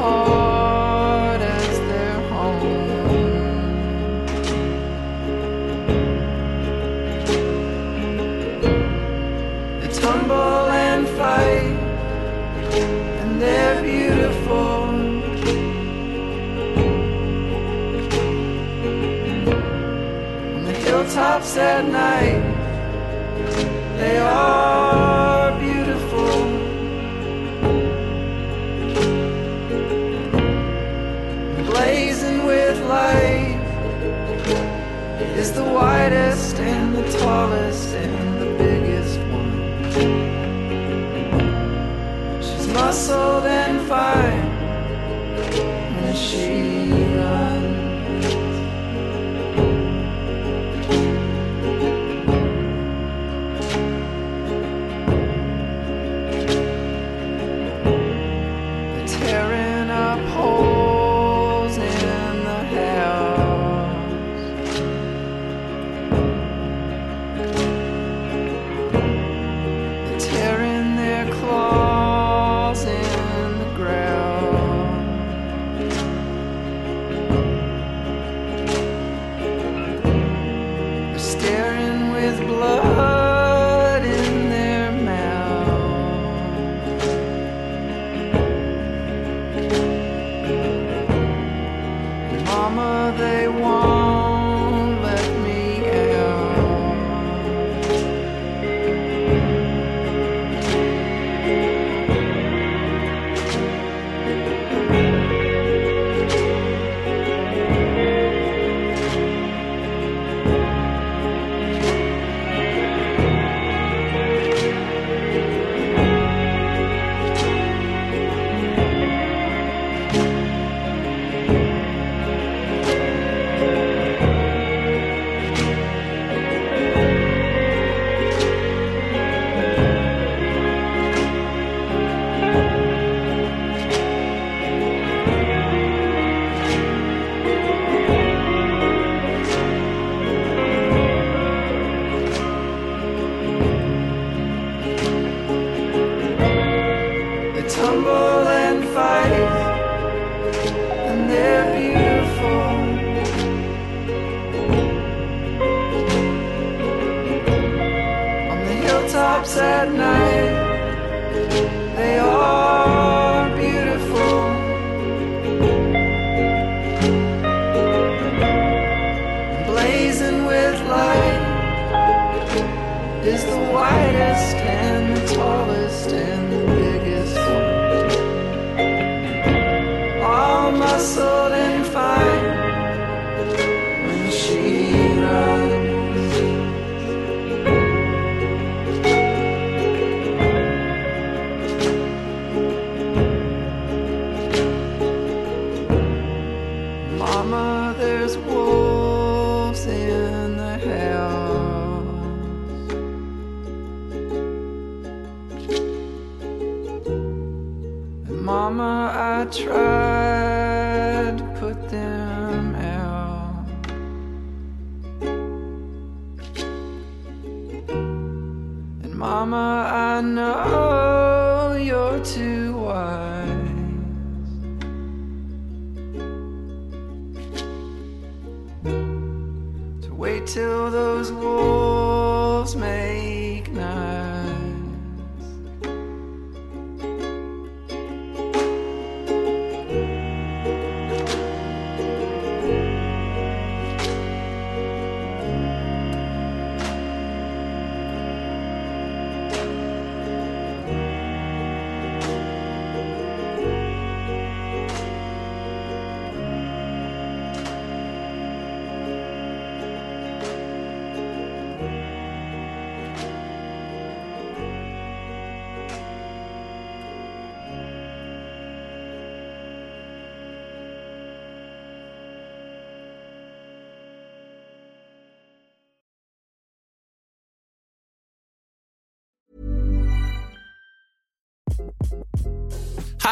[SPEAKER 11] as their home. They tumble and fight, and they're beautiful. on the hilltops at night. They are is the widest and the tallest and the biggest one. She's muscled and fine